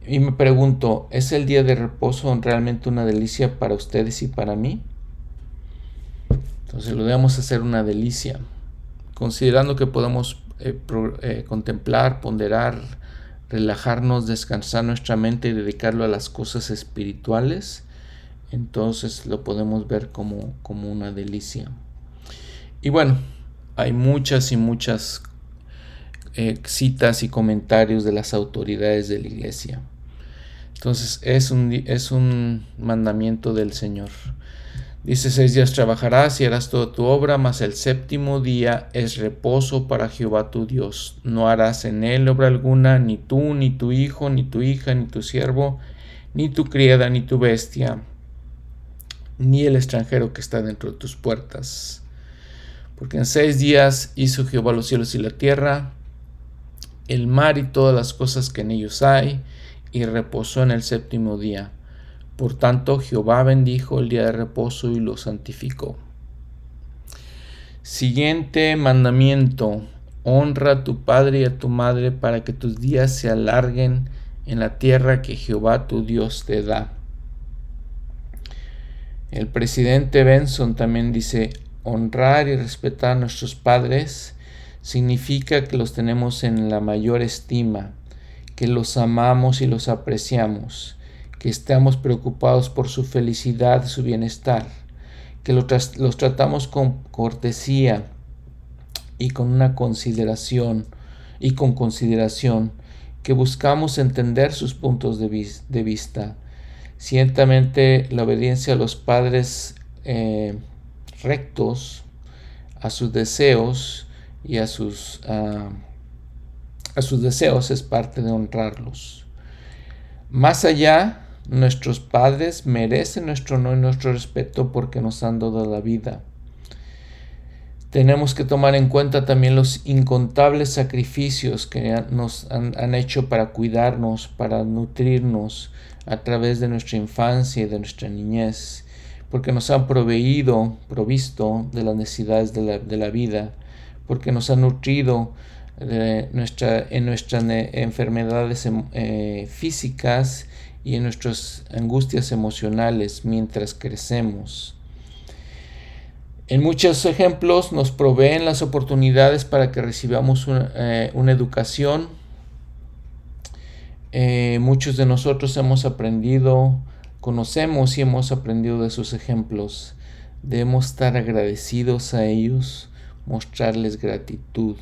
Y me pregunto, ¿es el día de reposo realmente una delicia para ustedes y para mí? Entonces lo debemos hacer una delicia, considerando que podemos eh, eh, contemplar, ponderar, relajarnos, descansar nuestra mente y dedicarlo a las cosas espirituales, entonces lo podemos ver como, como una delicia. Y bueno, hay muchas y muchas eh, citas y comentarios de las autoridades de la iglesia. Entonces es un, es un mandamiento del Señor. Dice, seis días trabajarás y harás toda tu obra, mas el séptimo día es reposo para Jehová tu Dios. No harás en él obra alguna, ni tú, ni tu hijo, ni tu hija, ni tu siervo, ni tu criada, ni tu bestia, ni el extranjero que está dentro de tus puertas. Porque en seis días hizo Jehová los cielos y la tierra, el mar y todas las cosas que en ellos hay, y reposó en el séptimo día. Por tanto, Jehová bendijo el día de reposo y lo santificó. Siguiente mandamiento. Honra a tu padre y a tu madre para que tus días se alarguen en la tierra que Jehová tu Dios te da. El presidente Benson también dice, honrar y respetar a nuestros padres significa que los tenemos en la mayor estima, que los amamos y los apreciamos que estamos preocupados por su felicidad, su bienestar, que los, tratamos con cortesía y con una consideración y con consideración, que buscamos entender sus puntos de, vista. Ciertamente la obediencia a los padres eh, rectos, a sus deseos y a sus, ah, a sus deseos es parte de honrarlos. Más allá Nuestros padres merecen nuestro honor y nuestro respeto porque nos han dado la vida. Tenemos que tomar en cuenta también los incontables sacrificios que nos han, hecho para cuidarnos, para nutrirnos a través de nuestra infancia y de nuestra niñez, porque nos han proveído, provisto de las necesidades de la, vida, porque nos han nutrido de nuestra, en nuestras enfermedades em, eh, físicas y en nuestras angustias emocionales mientras crecemos. En muchos ejemplos nos proveen las oportunidades para que recibamos una, eh, educación. Eh, muchos de nosotros hemos aprendido, conocemos y hemos aprendido de sus ejemplos. Debemos estar agradecidos a ellos, mostrarles gratitud.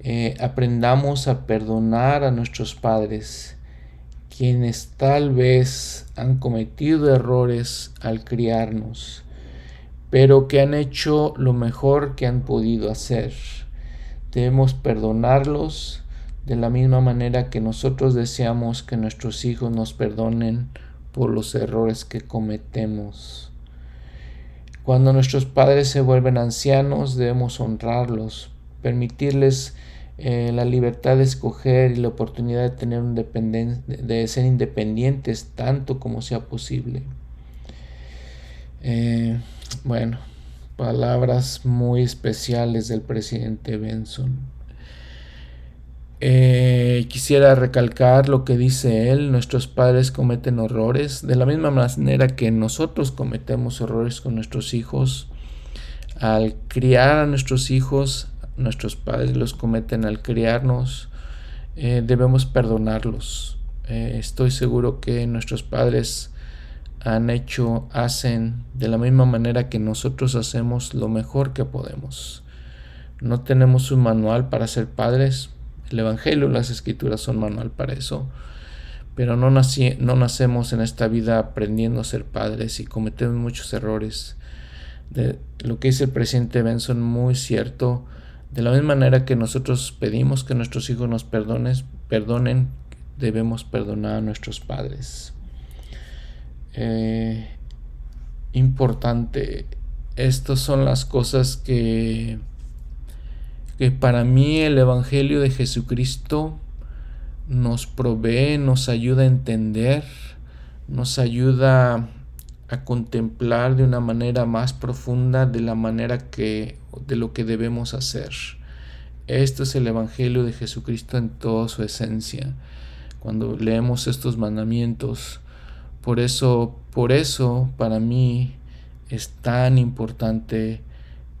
Eh, aprendamos a perdonar a nuestros padres quienes tal vez han cometido errores al criarnos, pero que han hecho lo mejor que han podido hacer. Debemos perdonarlos de la misma manera que nosotros deseamos que nuestros hijos nos perdonen por los errores que cometemos. Cuando nuestros padres se vuelven ancianos debemos honrarlos, permitirles eh, la libertad de escoger y la oportunidad de tener un de ser independientes tanto como sea posible. Eh, bueno, palabras muy especiales del presidente Benson. Eh, quisiera recalcar lo que dice él, nuestros padres cometen horrores, de la misma manera que nosotros cometemos horrores con nuestros hijos. Al criar a nuestros hijos nuestros padres los cometen al criarnos, eh, debemos perdonarlos. Eh, estoy seguro que nuestros padres han hecho, hacen de la misma manera que nosotros hacemos lo mejor que podemos. No tenemos un manual para ser padres. El Evangelio, las Escrituras son manual para eso. Pero no, nací, no nacemos en esta vida aprendiendo a ser padres y cometemos muchos errores. De lo que dice el presidente Benson, muy cierto de la misma manera que nosotros pedimos que nuestros hijos nos perdonen, perdonen debemos perdonar a nuestros padres. Eh, importante, estas son las cosas que, que para mí el Evangelio de Jesucristo nos provee, nos ayuda a entender, nos ayuda a contemplar de una manera más profunda de la manera que de lo que debemos hacer. Esto es el Evangelio de Jesucristo en toda su esencia. cuando leemos estos mandamientos. Por eso, por eso para mí es tan importante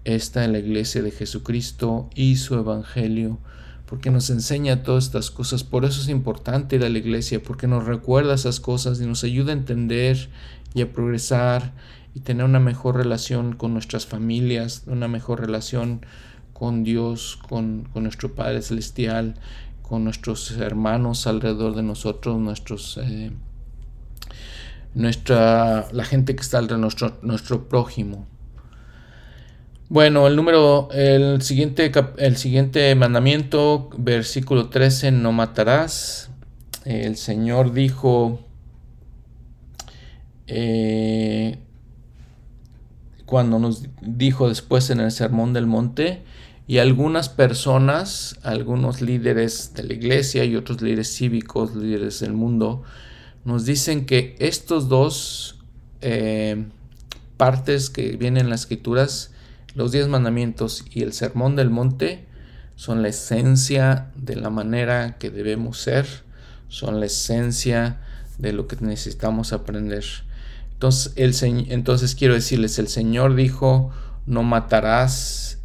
esta en la iglesia de Jesucristo y su evangelio, porque nos enseña todas estas cosas. Por eso es importante ir a la iglesia, porque nos recuerda esas cosas y nos ayuda a entender y a progresar y tener una mejor relación con nuestras familias, una mejor relación con Dios, con, nuestro Padre Celestial, con nuestros hermanos alrededor de nosotros, nuestros... Eh, nuestra, la gente que está alrededor de nuestro, nuestro prójimo. Bueno, el número, el siguiente, el siguiente mandamiento, versículo 13, no matarás. El Señor dijo, eh, cuando nos dijo después en el Sermón del Monte, y algunas personas, algunos líderes de la iglesia y otros líderes cívicos, líderes del mundo, nos dicen que estos dos eh, partes que vienen en las escrituras, los diez mandamientos y el sermón del monte, son la esencia de la manera que debemos ser, son la esencia de lo que necesitamos aprender. Entonces, el, entonces quiero decirles, el Señor dijo, no matarás,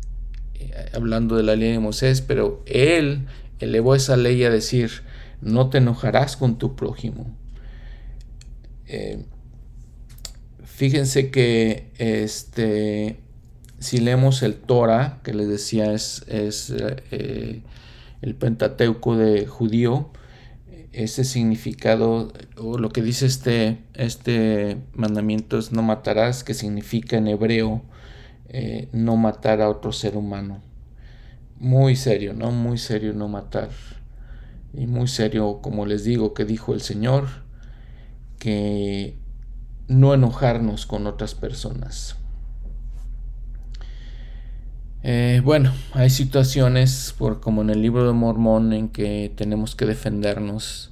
eh, hablando de la ley de Moisés, pero Él elevó esa ley a decir, no te enojarás con tu prójimo. Eh, fíjense que este, si leemos el Torah, que les decía es, es eh, el Pentateuco de judío, ese significado, o lo que dice este, este mandamiento es no matarás, que significa en hebreo eh, no matar a otro ser humano. Muy serio, ¿no? Muy serio no matar. Y muy serio, como les digo, que dijo el Señor, que no enojarnos con otras personas. Eh, bueno, hay situaciones, por, como en el libro de Mormón, en que tenemos que defendernos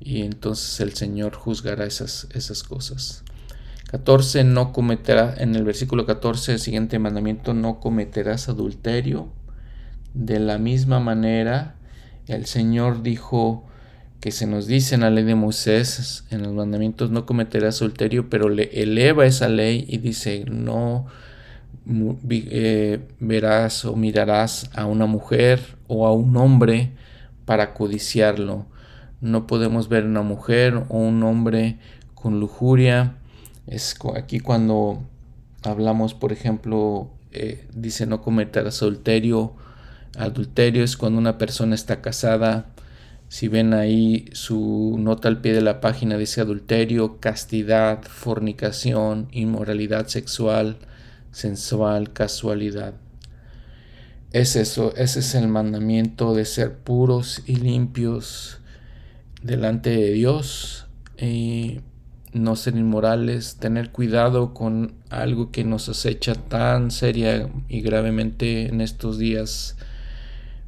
y entonces el Señor juzgará esas, esas cosas. 14, no cometerá, en el versículo 14, el siguiente mandamiento, no cometerás adulterio. De la misma manera, el Señor dijo, que se nos dice en la ley de Moisés, en los mandamientos, no cometerás adulterio, pero le eleva esa ley y dice, no eh, verás o mirarás a una mujer o a un hombre para codiciarlo. No podemos ver una mujer o un hombre con lujuria. Es aquí cuando hablamos, por ejemplo, eh, dice no cometerás adulterio. Adulterio es cuando una persona está casada si ven ahí su nota al pie de la página dice adulterio, castidad, fornicación, inmoralidad sexual, sensual, casualidad. Es eso, ese es el mandamiento de ser puros y limpios delante de Dios y no ser inmorales, tener cuidado con algo que nos acecha tan seria y gravemente en estos días.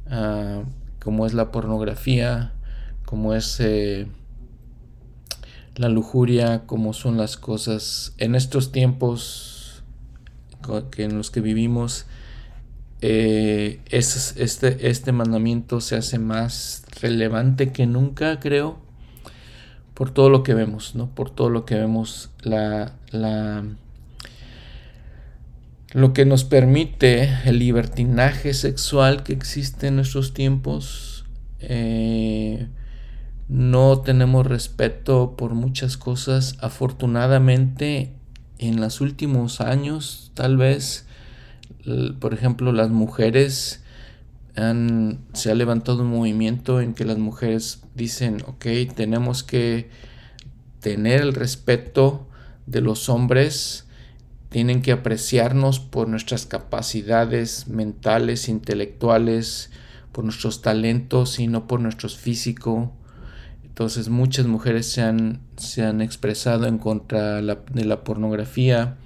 Ah, como es la pornografía, como es eh, la lujuria, como son las cosas en estos tiempos que en los que vivimos. Eh, este, este mandamiento se hace más relevante que nunca, creo, por todo lo que vemos, ¿no? Por todo lo que vemos, la, la lo que nos permite el libertinaje sexual que existe en nuestros tiempos. Eh, no tenemos respeto por muchas cosas. Afortunadamente, en los últimos años, tal vez, por ejemplo, las mujeres han, se ha levantado un movimiento en que las mujeres dicen, ok, tenemos que tener el respeto de los hombres tienen que apreciarnos por nuestras capacidades mentales, intelectuales, por nuestros talentos y no por nuestro físico. Entonces muchas mujeres se han, se han expresado en contra de la pornografía,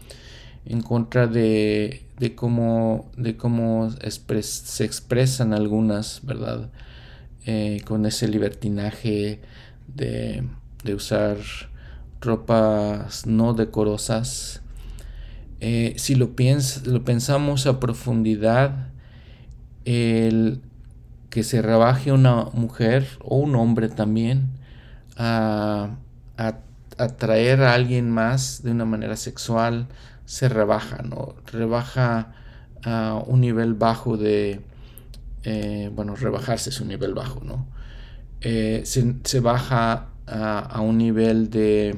en contra de, de cómo, de cómo se expresan algunas, ¿verdad? Eh, con ese libertinaje de, de usar ropas no decorosas eh, si lo, lo pensamos a profundidad, el que se rebaje una mujer o un hombre también a, atraer a alguien más de una manera sexual se rebaja, ¿no? Rebaja a un nivel bajo de, eh, bueno, rebajarse es un nivel bajo, ¿no? Eh, se, baja a, un nivel de,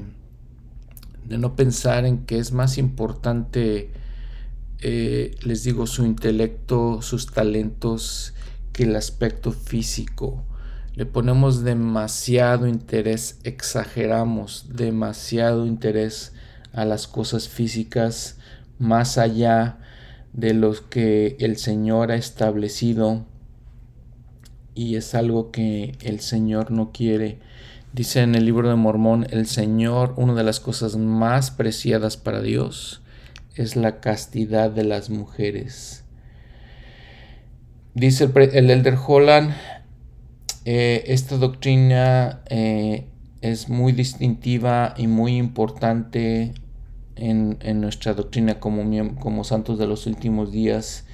de no pensar en que es más importante, eh, les digo, su intelecto, sus talentos, que el aspecto físico. Le ponemos demasiado interés, exageramos demasiado interés a las cosas físicas más allá de los que el Señor ha establecido y es algo que el Señor no quiere. Dice en el libro de Mormón, el Señor, una de las cosas más preciadas para Dios es la castidad de las mujeres. Dice el, Elder Holland, eh, esta doctrina eh, es muy distintiva y muy importante en, nuestra doctrina como, como santos de los últimos días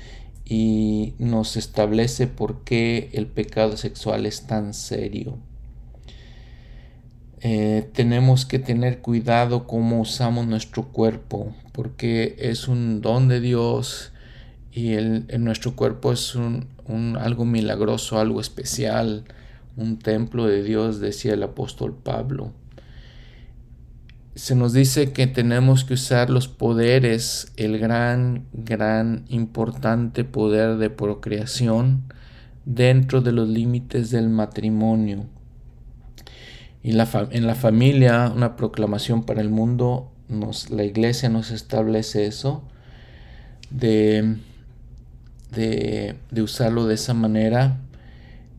y nos establece por qué el pecado sexual es tan serio. Eh, tenemos que tener cuidado cómo usamos nuestro cuerpo, porque es un don de Dios y el, nuestro cuerpo es un, algo milagroso, algo especial, un templo de Dios, decía el apóstol Pablo. Se nos dice que tenemos que usar los poderes, el gran, gran, importante poder de procreación dentro de los límites del matrimonio. Y en la familia, una proclamación para el mundo, nos, la iglesia nos establece eso, de de, usarlo de esa manera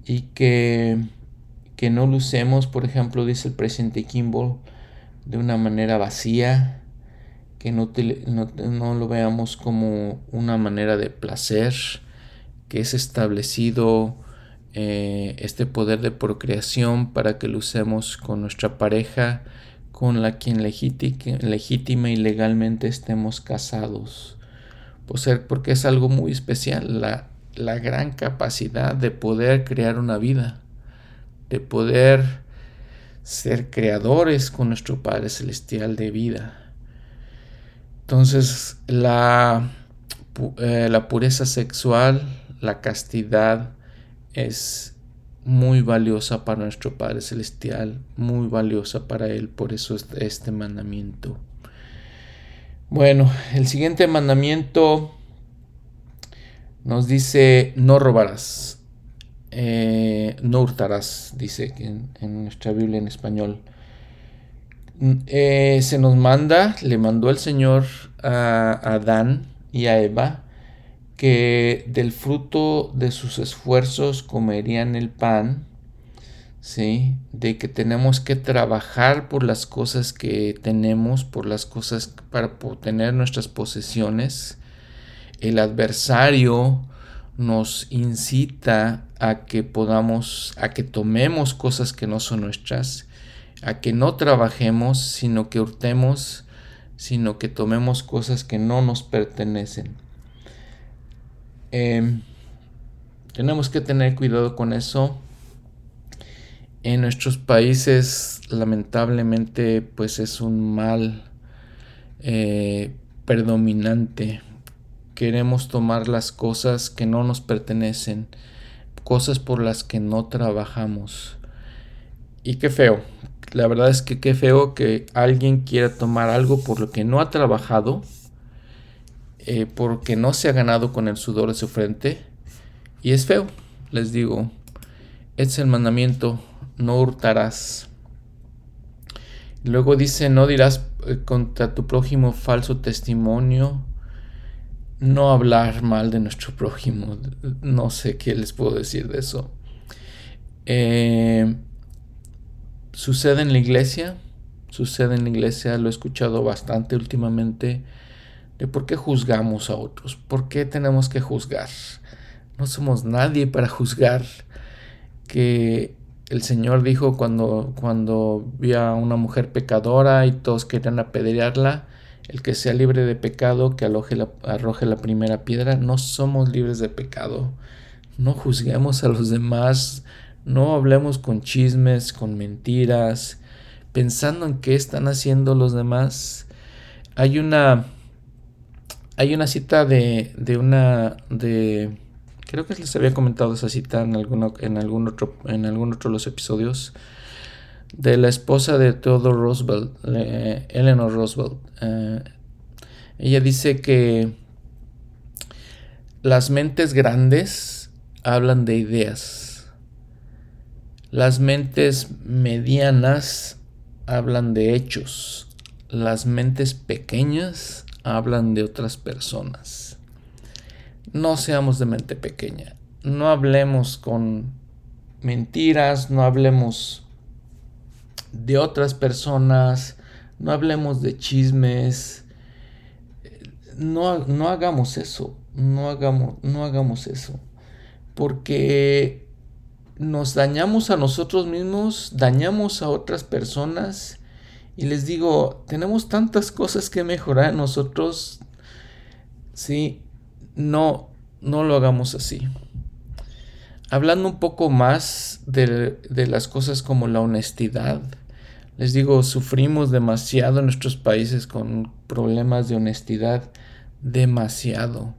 y que, que, no lo usemos, por ejemplo, dice el presidente Kimball, de una manera vacía, que no, no, lo veamos como una manera de placer, que es establecido eh, este poder de procreación para que lo usemos con nuestra pareja, con la quien legítima y legalmente estemos casados. Porque es algo muy especial, la, la gran capacidad de poder crear una vida, de poder ser creadores con nuestro Padre Celestial de vida. Entonces, la, eh, la, pureza sexual, la castidad es muy valiosa para nuestro Padre Celestial, muy valiosa para Él, por eso es este mandamiento. Bueno, el siguiente mandamiento nos dice no robarás, eh, no hurtarás, dice en, nuestra Biblia en español. Mm, eh, se nos manda, le mandó el Señor a Adán y a Eva que del fruto de sus esfuerzos comerían el pan ¿sí? De que tenemos que trabajar por las cosas que tenemos, por las cosas para tener nuestras posesiones. El adversario nos incita a que podamos, a que tomemos cosas que no son nuestras, a que no trabajemos, sino que hurtemos, sino que tomemos cosas que no nos pertenecen. Em, tenemos que tener cuidado con eso en nuestros países lamentablemente pues es un mal eh, predominante. Queremos tomar las cosas que no nos pertenecen, cosas por las que no trabajamos. Y qué feo. La verdad es que qué feo que alguien quiera tomar algo por lo que no ha trabajado, eh, porque no se ha ganado con el sudor de su frente. Y es feo, les digo. es el mandamiento no hurtarás. Luego dice, no dirás eh, contra tu prójimo falso testimonio, no hablar mal de nuestro prójimo. No sé qué les puedo decir de eso. Eh, sucede en la iglesia, sucede en la iglesia, lo he escuchado bastante últimamente, de por qué juzgamos a otros, por qué tenemos que juzgar. No somos nadie para juzgar que el Señor dijo cuando, cuando vi a una mujer pecadora y todos querían apedrearla, el que sea libre de pecado, que arroje la primera piedra. No somos libres de pecado. No juzguemos a los demás. No hablemos con chismes, con mentiras, pensando en qué están haciendo los demás. Hay una hay una cita de, de una de creo que les había comentado esa cita en alguno en algún otro en algún otro de los episodios de la esposa de Theodore Roosevelt, Eleanor Roosevelt. Eh, ella dice que las mentes grandes hablan de ideas. Las mentes medianas hablan de hechos. Las mentes pequeñas hablan de otras personas. No seamos de mente pequeña. No hablemos con mentiras, no hablemos de otras personas, no hablemos de chismes. No, no hagamos eso, no hagamos, no hagamos eso. Porque nos dañamos a nosotros mismos, dañamos a otras personas. Y les digo, tenemos tantas cosas que mejorar en nosotros. Sí, no, no lo hagamos así. Hablando un poco más de, de las cosas como la honestidad. Les digo, sufrimos demasiado en nuestros países con problemas de honestidad. Demasiado.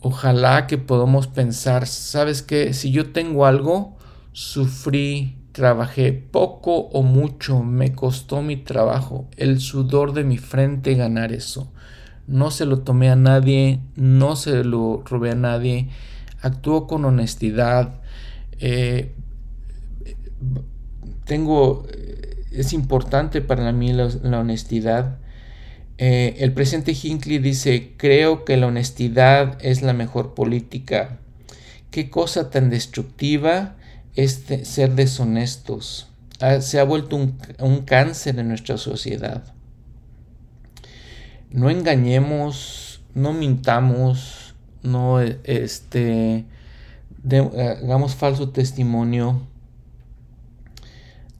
Ojalá que podamos pensar, ¿sabes qué? Si yo tengo algo, sufrí, trabajé poco o mucho, me costó mi trabajo, el sudor de mi frente ganar eso. No se lo tomé a nadie, no se lo robé a nadie, actuó con honestidad. Eh, tengo, es importante para mí la honestidad eh, el presidente Hinckley dice, creo que la honestidad es la mejor política. Qué cosa tan destructiva es ser deshonestos. se ha vuelto un, cáncer en nuestra sociedad. No engañemos, no mintamos, no este, hagamos falso testimonio.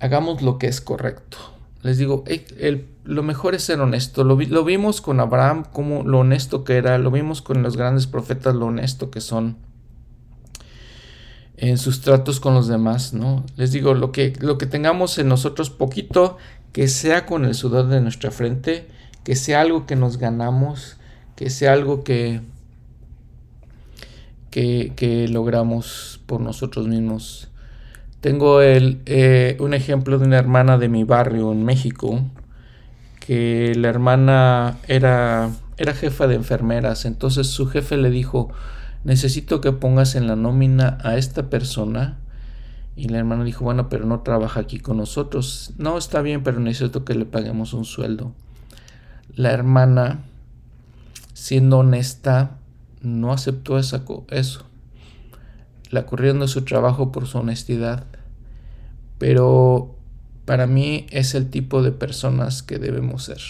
Hagamos lo que es correcto. Les digo, lo mejor es ser honesto. Lo, vimos con Abraham, como lo honesto que era. Lo vimos con los grandes profetas, lo honesto que son en sus tratos con los demás, ¿no? Les digo, lo que, lo que tengamos en nosotros poquito, que sea con el sudor de nuestra frente, que sea algo que nos ganamos, que sea algo que, que, que logramos por nosotros mismos. Tengo eh, un ejemplo de una hermana de mi barrio en México, que la hermana era, era jefa de enfermeras, entonces su jefe le dijo, necesito que pongas en la nómina a esta persona. Y la hermana dijo, bueno, pero no trabaja aquí con nosotros. No, está bien, pero necesito que le paguemos un sueldo. La hermana, siendo honesta, no aceptó eso la corrieron de su trabajo por su honestidad. Pero para mí es el tipo de personas que debemos ser.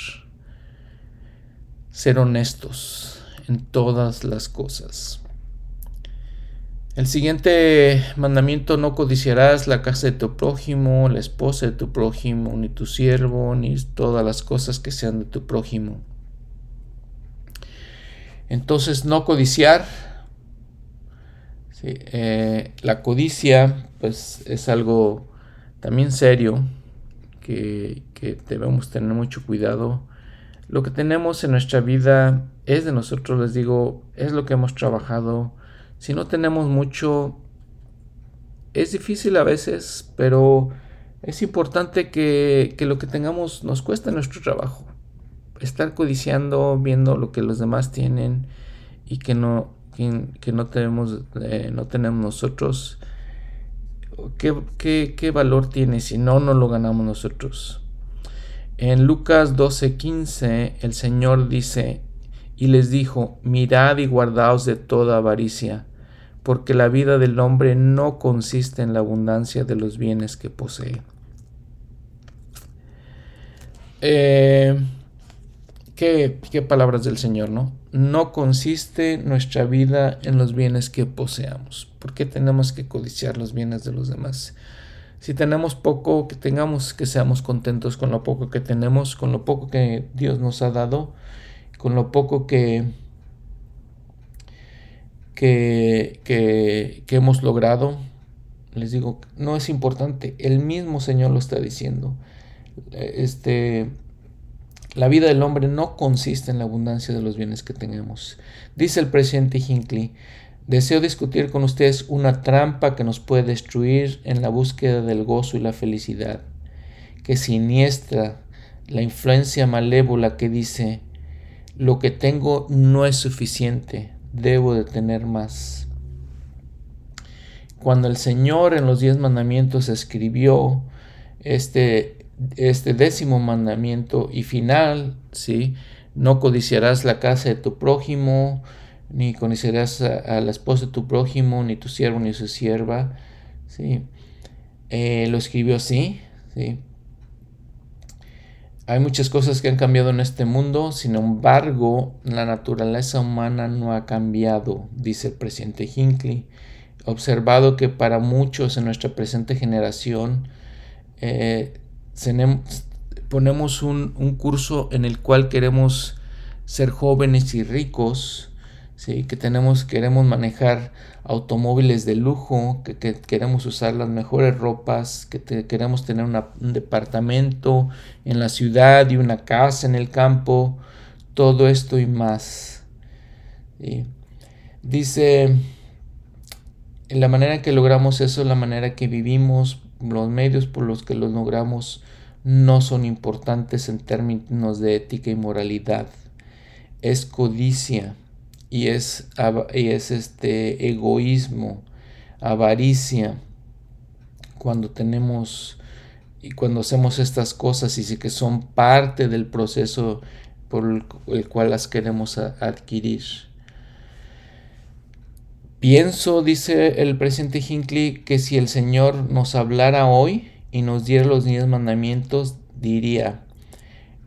Ser honestos en todas las cosas. El siguiente mandamiento, no codiciarás la casa de tu prójimo, la esposa de tu prójimo, ni tu siervo, ni todas las cosas que sean de tu prójimo. Entonces, no codiciar eh, la codicia, pues es algo también serio que, debemos tener mucho cuidado. Lo que tenemos en nuestra vida es de nosotros, les digo, es lo que hemos trabajado. Si no tenemos mucho, es difícil a veces, pero es importante que, lo que tengamos nos cuesta nuestro trabajo. Estar codiciando, viendo lo que los demás tienen y que no, que, no, tenemos, eh, no tenemos nosotros, ¿qué, qué, valor tiene si no, no lo ganamos nosotros? En Lucas 12:15 el Señor dice, y les dijo, mirad y guardaos de toda avaricia, porque la vida del hombre no consiste en la abundancia de los bienes que posee. Eh, ¿qué, qué palabras del Señor, ¿no? no consiste nuestra vida en los bienes que poseamos. ¿Por qué tenemos que codiciar los bienes de los demás? Si tenemos poco, que tengamos, que seamos contentos con lo poco que tenemos, con lo poco que Dios nos ha dado, con lo poco que, que, que, hemos logrado. les digo, no es importante. El mismo Señor lo está diciendo. Este, la vida del hombre no consiste en la abundancia de los bienes que tenemos. Dice el presidente Hinckley, deseo discutir con ustedes una trampa que nos puede destruir en la búsqueda del gozo y la felicidad, que siniestra la influencia malévola que dice, lo que tengo no es suficiente, debo de tener más. Cuando el Señor en los diez mandamientos escribió este, este décimo mandamiento y final, ¿sí? no codiciarás la casa de tu prójimo, ni codiciarás a, la esposa de tu prójimo, ni tu siervo, ni su sierva. ¿sí? Eh, lo escribió así, ¿sí? Hay muchas cosas que han cambiado en este mundo, sin embargo, la naturaleza humana no ha cambiado, dice el presidente Hinckley. Observado que para muchos en nuestra presente generación eh, ponemos un curso en el cual queremos ser jóvenes y ricos, ¿sí? que tenemos, queremos manejar automóviles de lujo, que, queremos usar las mejores ropas, que queremos tener un departamento en la ciudad y una casa en el campo, todo esto y más. Dice, la manera que logramos eso, la manera que vivimos, los medios por los que lo logramos, no son importantes en términos de ética y moralidad. Es codicia y es, es este egoísmo, avaricia, cuando tenemos y cuando hacemos estas cosas y que son parte del proceso por el, cual las queremos adquirir. Pienso, dice el presidente Hinckley, que si el Señor nos hablara hoy y nos diera los diez mandamientos, diría,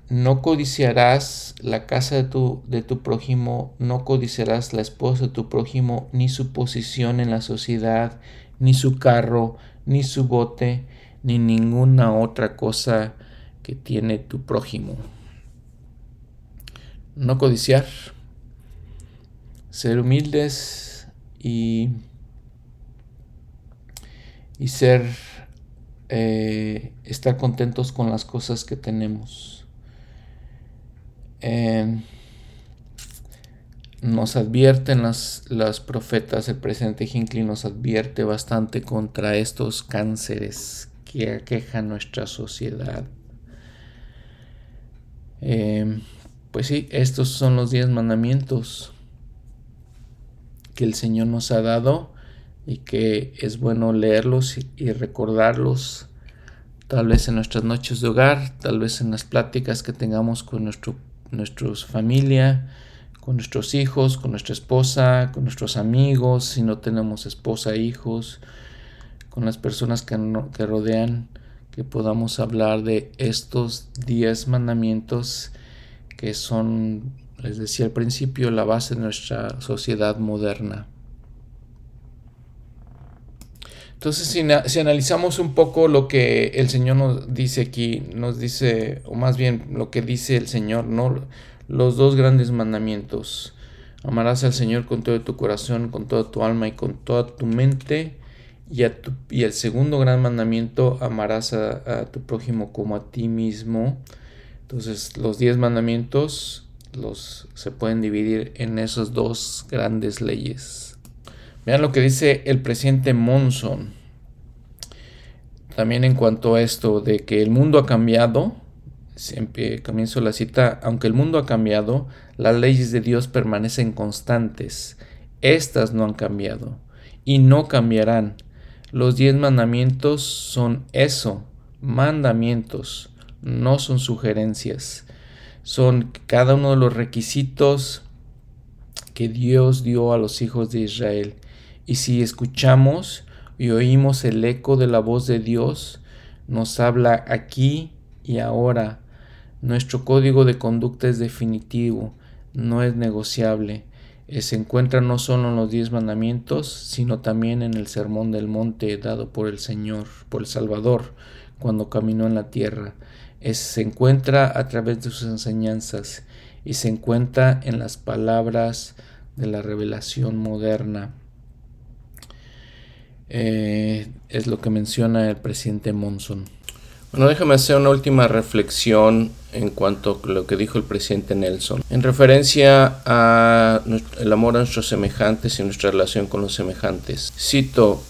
no codiciarás la casa de tu, de tu prójimo, no codiciarás la esposa de tu prójimo, ni su posición en la sociedad, ni su carro, ni su bote, ni ninguna otra cosa que tiene tu prójimo. No codiciar, ser humildes y, y ser, eh, estar contentos con las cosas que tenemos nos advierten las, las profetas, el presidente Hinckley nos advierte bastante contra estos cánceres que aquejan nuestra sociedad. Em, pues sí, estos son los diez mandamientos que el Señor nos ha dado y que es bueno leerlos y recordarlos tal vez en nuestras noches de hogar, tal vez en las pláticas que tengamos con nuestro nuestra familia, con nuestros hijos, con nuestra esposa, con nuestros amigos, si no tenemos esposa, hijos, con las personas que, que rodean, que podamos hablar de estos diez mandamientos que son, les decía al principio, la base de nuestra sociedad moderna. Entonces, si, analizamos un poco lo que el Señor nos dice aquí, nos dice, o más bien lo que dice el Señor, ¿no? Los dos grandes mandamientos. Amarás al Señor con todo tu corazón, con toda tu alma y con toda tu mente. Y, el segundo gran mandamiento, amarás a, a, tu prójimo como a ti mismo. Entonces, los diez mandamientos los, se pueden dividir en esas dos grandes leyes. Vean lo que dice el presidente Monson. También en cuanto a esto de que el mundo ha cambiado, siempre comienzo la cita, aunque el mundo ha cambiado, las leyes de Dios permanecen constantes. Estas no han cambiado y no cambiarán. Los diez mandamientos son eso, mandamientos, no son sugerencias. Son cada uno de los requisitos que Dios dio a los hijos de Israel y si escuchamos y oímos el eco de la voz de Dios, nos habla aquí y ahora. Nuestro código de conducta es definitivo, no es negociable. Eh, se encuentra no solo en los diez mandamientos, sino también en el sermón del monte dado por el Señor, por el Salvador, cuando caminó en la tierra. se encuentra a través de sus enseñanzas y se encuentra en las palabras de la revelación moderna. Eh, es lo que menciona el presidente Monson. Bueno, déjame hacer una última reflexión en cuanto a lo que dijo el presidente Nelson. En referencia al amor a nuestros semejantes y nuestra relación con los semejantes. Cito,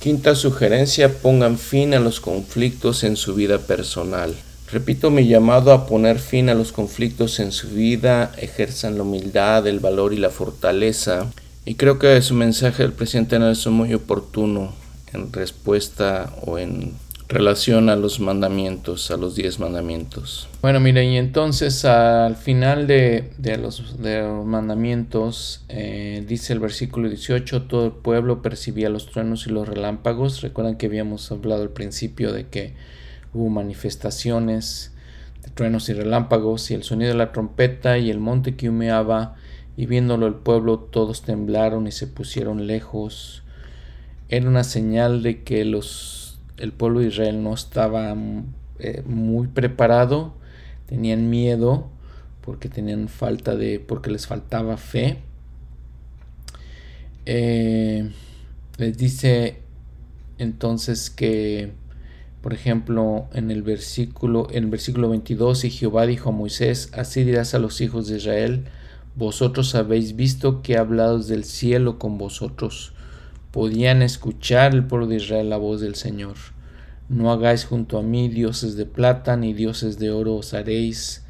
quinta sugerencia, pongan fin a los conflictos en su vida personal. Repito mi llamado a poner fin a los conflictos en su vida, ejerzan la humildad, el valor y la fortaleza. Y creo que su mensaje del presidente Nelson es muy oportuno en respuesta o en relación a los mandamientos, a los diez mandamientos. Bueno, mire, y entonces al final de, los, mandamientos eh, dice el versículo 18, todo el pueblo percibía los truenos y los relámpagos. Recuerdan que habíamos hablado al principio de que hubo manifestaciones de truenos y relámpagos y el sonido de la trompeta y el monte que humeaba y viéndolo el pueblo todos temblaron y se pusieron lejos. Era una señal de que los el pueblo de Israel no estaba eh, muy preparado, tenían miedo porque tenían falta de, porque les faltaba fe. Eh, les dice entonces que, por ejemplo, en el versículo, en el versículo 22, y Jehová dijo a Moisés, así dirás a los hijos de Israel, vosotros habéis visto que he hablado cielo con vosotros podían escuchar el pueblo de Israel la voz del Señor. No hagáis junto a mí dioses de plata ni dioses de oro os haréis.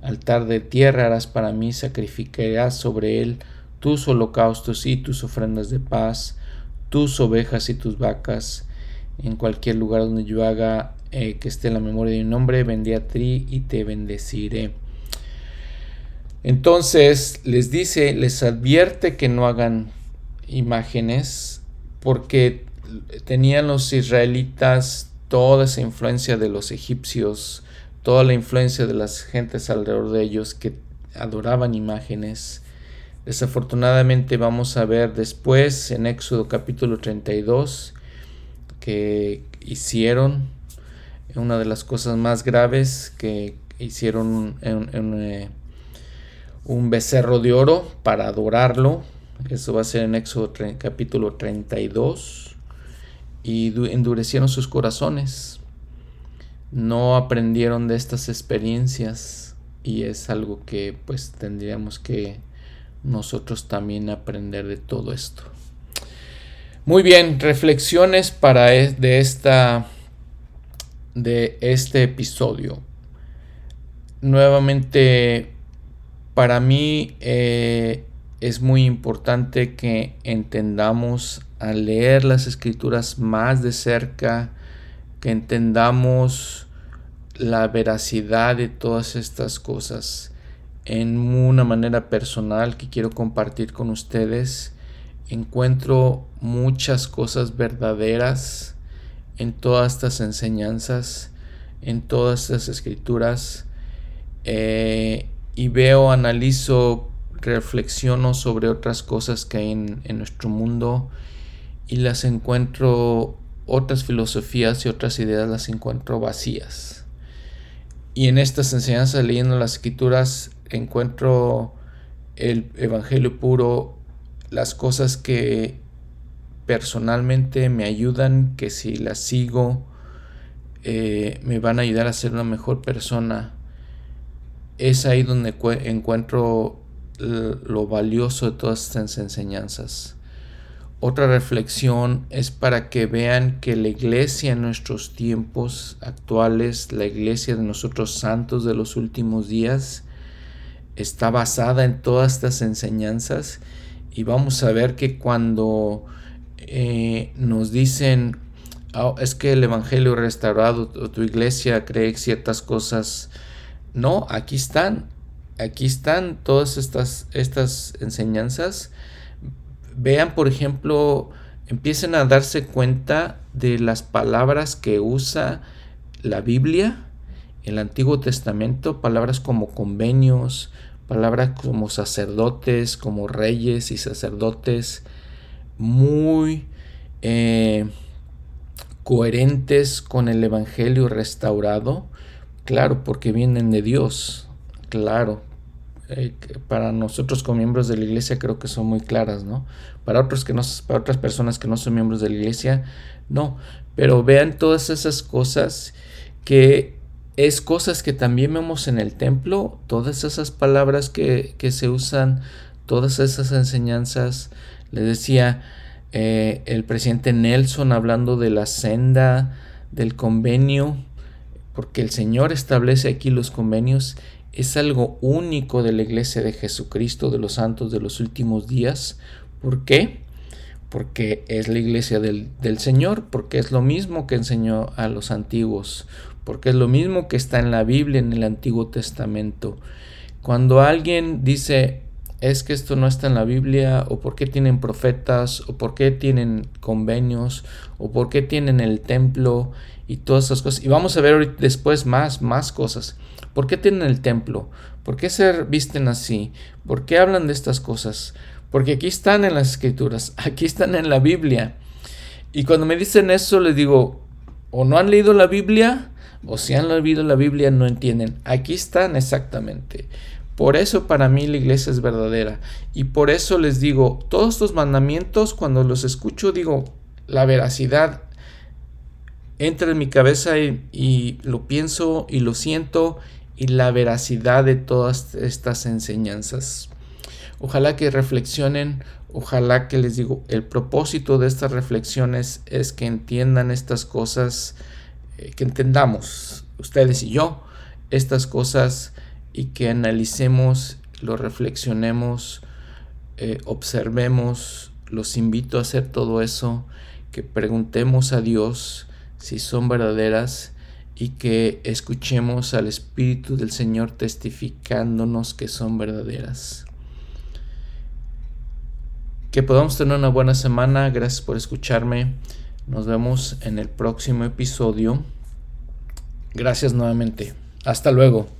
Altar de tierra harás para mí, sacrificarás sobre él tus holocaustos y tus ofrendas de paz, tus ovejas y tus vacas. En cualquier lugar donde yo haga eh, que esté la memoria de un nombre, vendré a ti y te bendeciré. Entonces les dice, les advierte que no hagan imágenes porque tenían los israelitas toda esa influencia de los egipcios, toda la influencia de las gentes alrededor de ellos que adoraban imágenes. Desafortunadamente vamos a ver después en Éxodo capítulo 32 que hicieron una de las cosas más graves que hicieron eh, un becerro de oro para adorarlo eso va a ser en Éxodo capítulo 32. Y endurecieron sus corazones. No aprendieron de estas experiencias. Y es algo que pues tendríamos que nosotros también aprender de todo esto. Muy bien, reflexiones para e, de esta de este episodio. Nuevamente, para mí eh, es muy importante que entendamos al leer las escrituras más de cerca, que entendamos la veracidad de todas estas cosas. En una manera personal que quiero compartir con ustedes, encuentro muchas cosas verdaderas en todas estas enseñanzas, en todas estas escrituras, eh, y veo, analizo reflexiono sobre otras cosas que hay en, nuestro mundo y las encuentro, otras filosofías y otras ideas las encuentro vacías. Y en estas enseñanzas, leyendo las escrituras, encuentro el Evangelio puro, las cosas que personalmente me ayudan, que si las sigo, eh, me van a ayudar a ser una mejor persona. Es ahí donde encuentro lo valioso de todas estas enseñanzas. Otra reflexión es para que vean que la iglesia en nuestros tiempos actuales, la iglesia de nosotros santos de los últimos días, está basada en todas estas enseñanzas y vamos a ver que cuando eh, nos dicen ah, es que el evangelio restaurado tu iglesia cree ciertas cosas no aquí están aquí están todas estas, estas enseñanzas. Vean, por ejemplo, empiecen a darse cuenta de las palabras que usa la Biblia, el Antiguo Testamento, palabras como convenios, palabras como sacerdotes, como reyes y sacerdotes, muy eh, coherentes con el Evangelio restaurado, claro, porque vienen de Dios, claro, eh, para nosotros como miembros de la iglesia creo que son muy claras, ¿no? Para otros que no, para otras personas que no son miembros de la iglesia, no. Pero vean todas esas cosas que es cosas que también vemos en el templo, todas esas palabras que, que se usan, todas esas enseñanzas. Le decía eh, el presidente Nelson hablando de la senda del convenio, porque el Señor establece aquí los convenios es algo único de la iglesia de Jesucristo, de los santos de los últimos días. ¿Por qué? Porque es la iglesia del, Señor, porque es lo mismo que enseñó a los antiguos, porque es lo mismo que está en la Biblia, en el Antiguo Testamento. Cuando alguien dice, es que esto no está en la Biblia, o por qué tienen profetas, o por qué tienen convenios, o por qué tienen el templo y todas esas cosas. Y vamos a ver después más, más cosas. ¿Por qué tienen el templo? ¿Por qué se visten así? ¿Por qué hablan de estas cosas? Porque aquí están en las escrituras, aquí están en la Biblia. Y cuando me dicen eso, les digo, o no han leído la Biblia, o si han leído la Biblia, no entienden. Aquí están exactamente. Por eso para mí la iglesia es verdadera. Y por eso les digo, todos estos mandamientos, cuando los escucho, digo, la veracidad entra en mi cabeza y, lo pienso y lo siento y la veracidad de todas estas enseñanzas. Ojalá que reflexionen, ojalá que les digo, el propósito de estas reflexiones es que entiendan estas cosas, eh, que entendamos, ustedes y yo, estas cosas y que analicemos, lo reflexionemos, eh, observemos, los invito a hacer todo eso, que preguntemos a Dios si son verdaderas y que escuchemos al Espíritu del Señor testificándonos que son verdaderas. Que podamos tener una buena semana. Gracias por escucharme. Nos vemos en el próximo episodio. Gracias nuevamente. Hasta luego.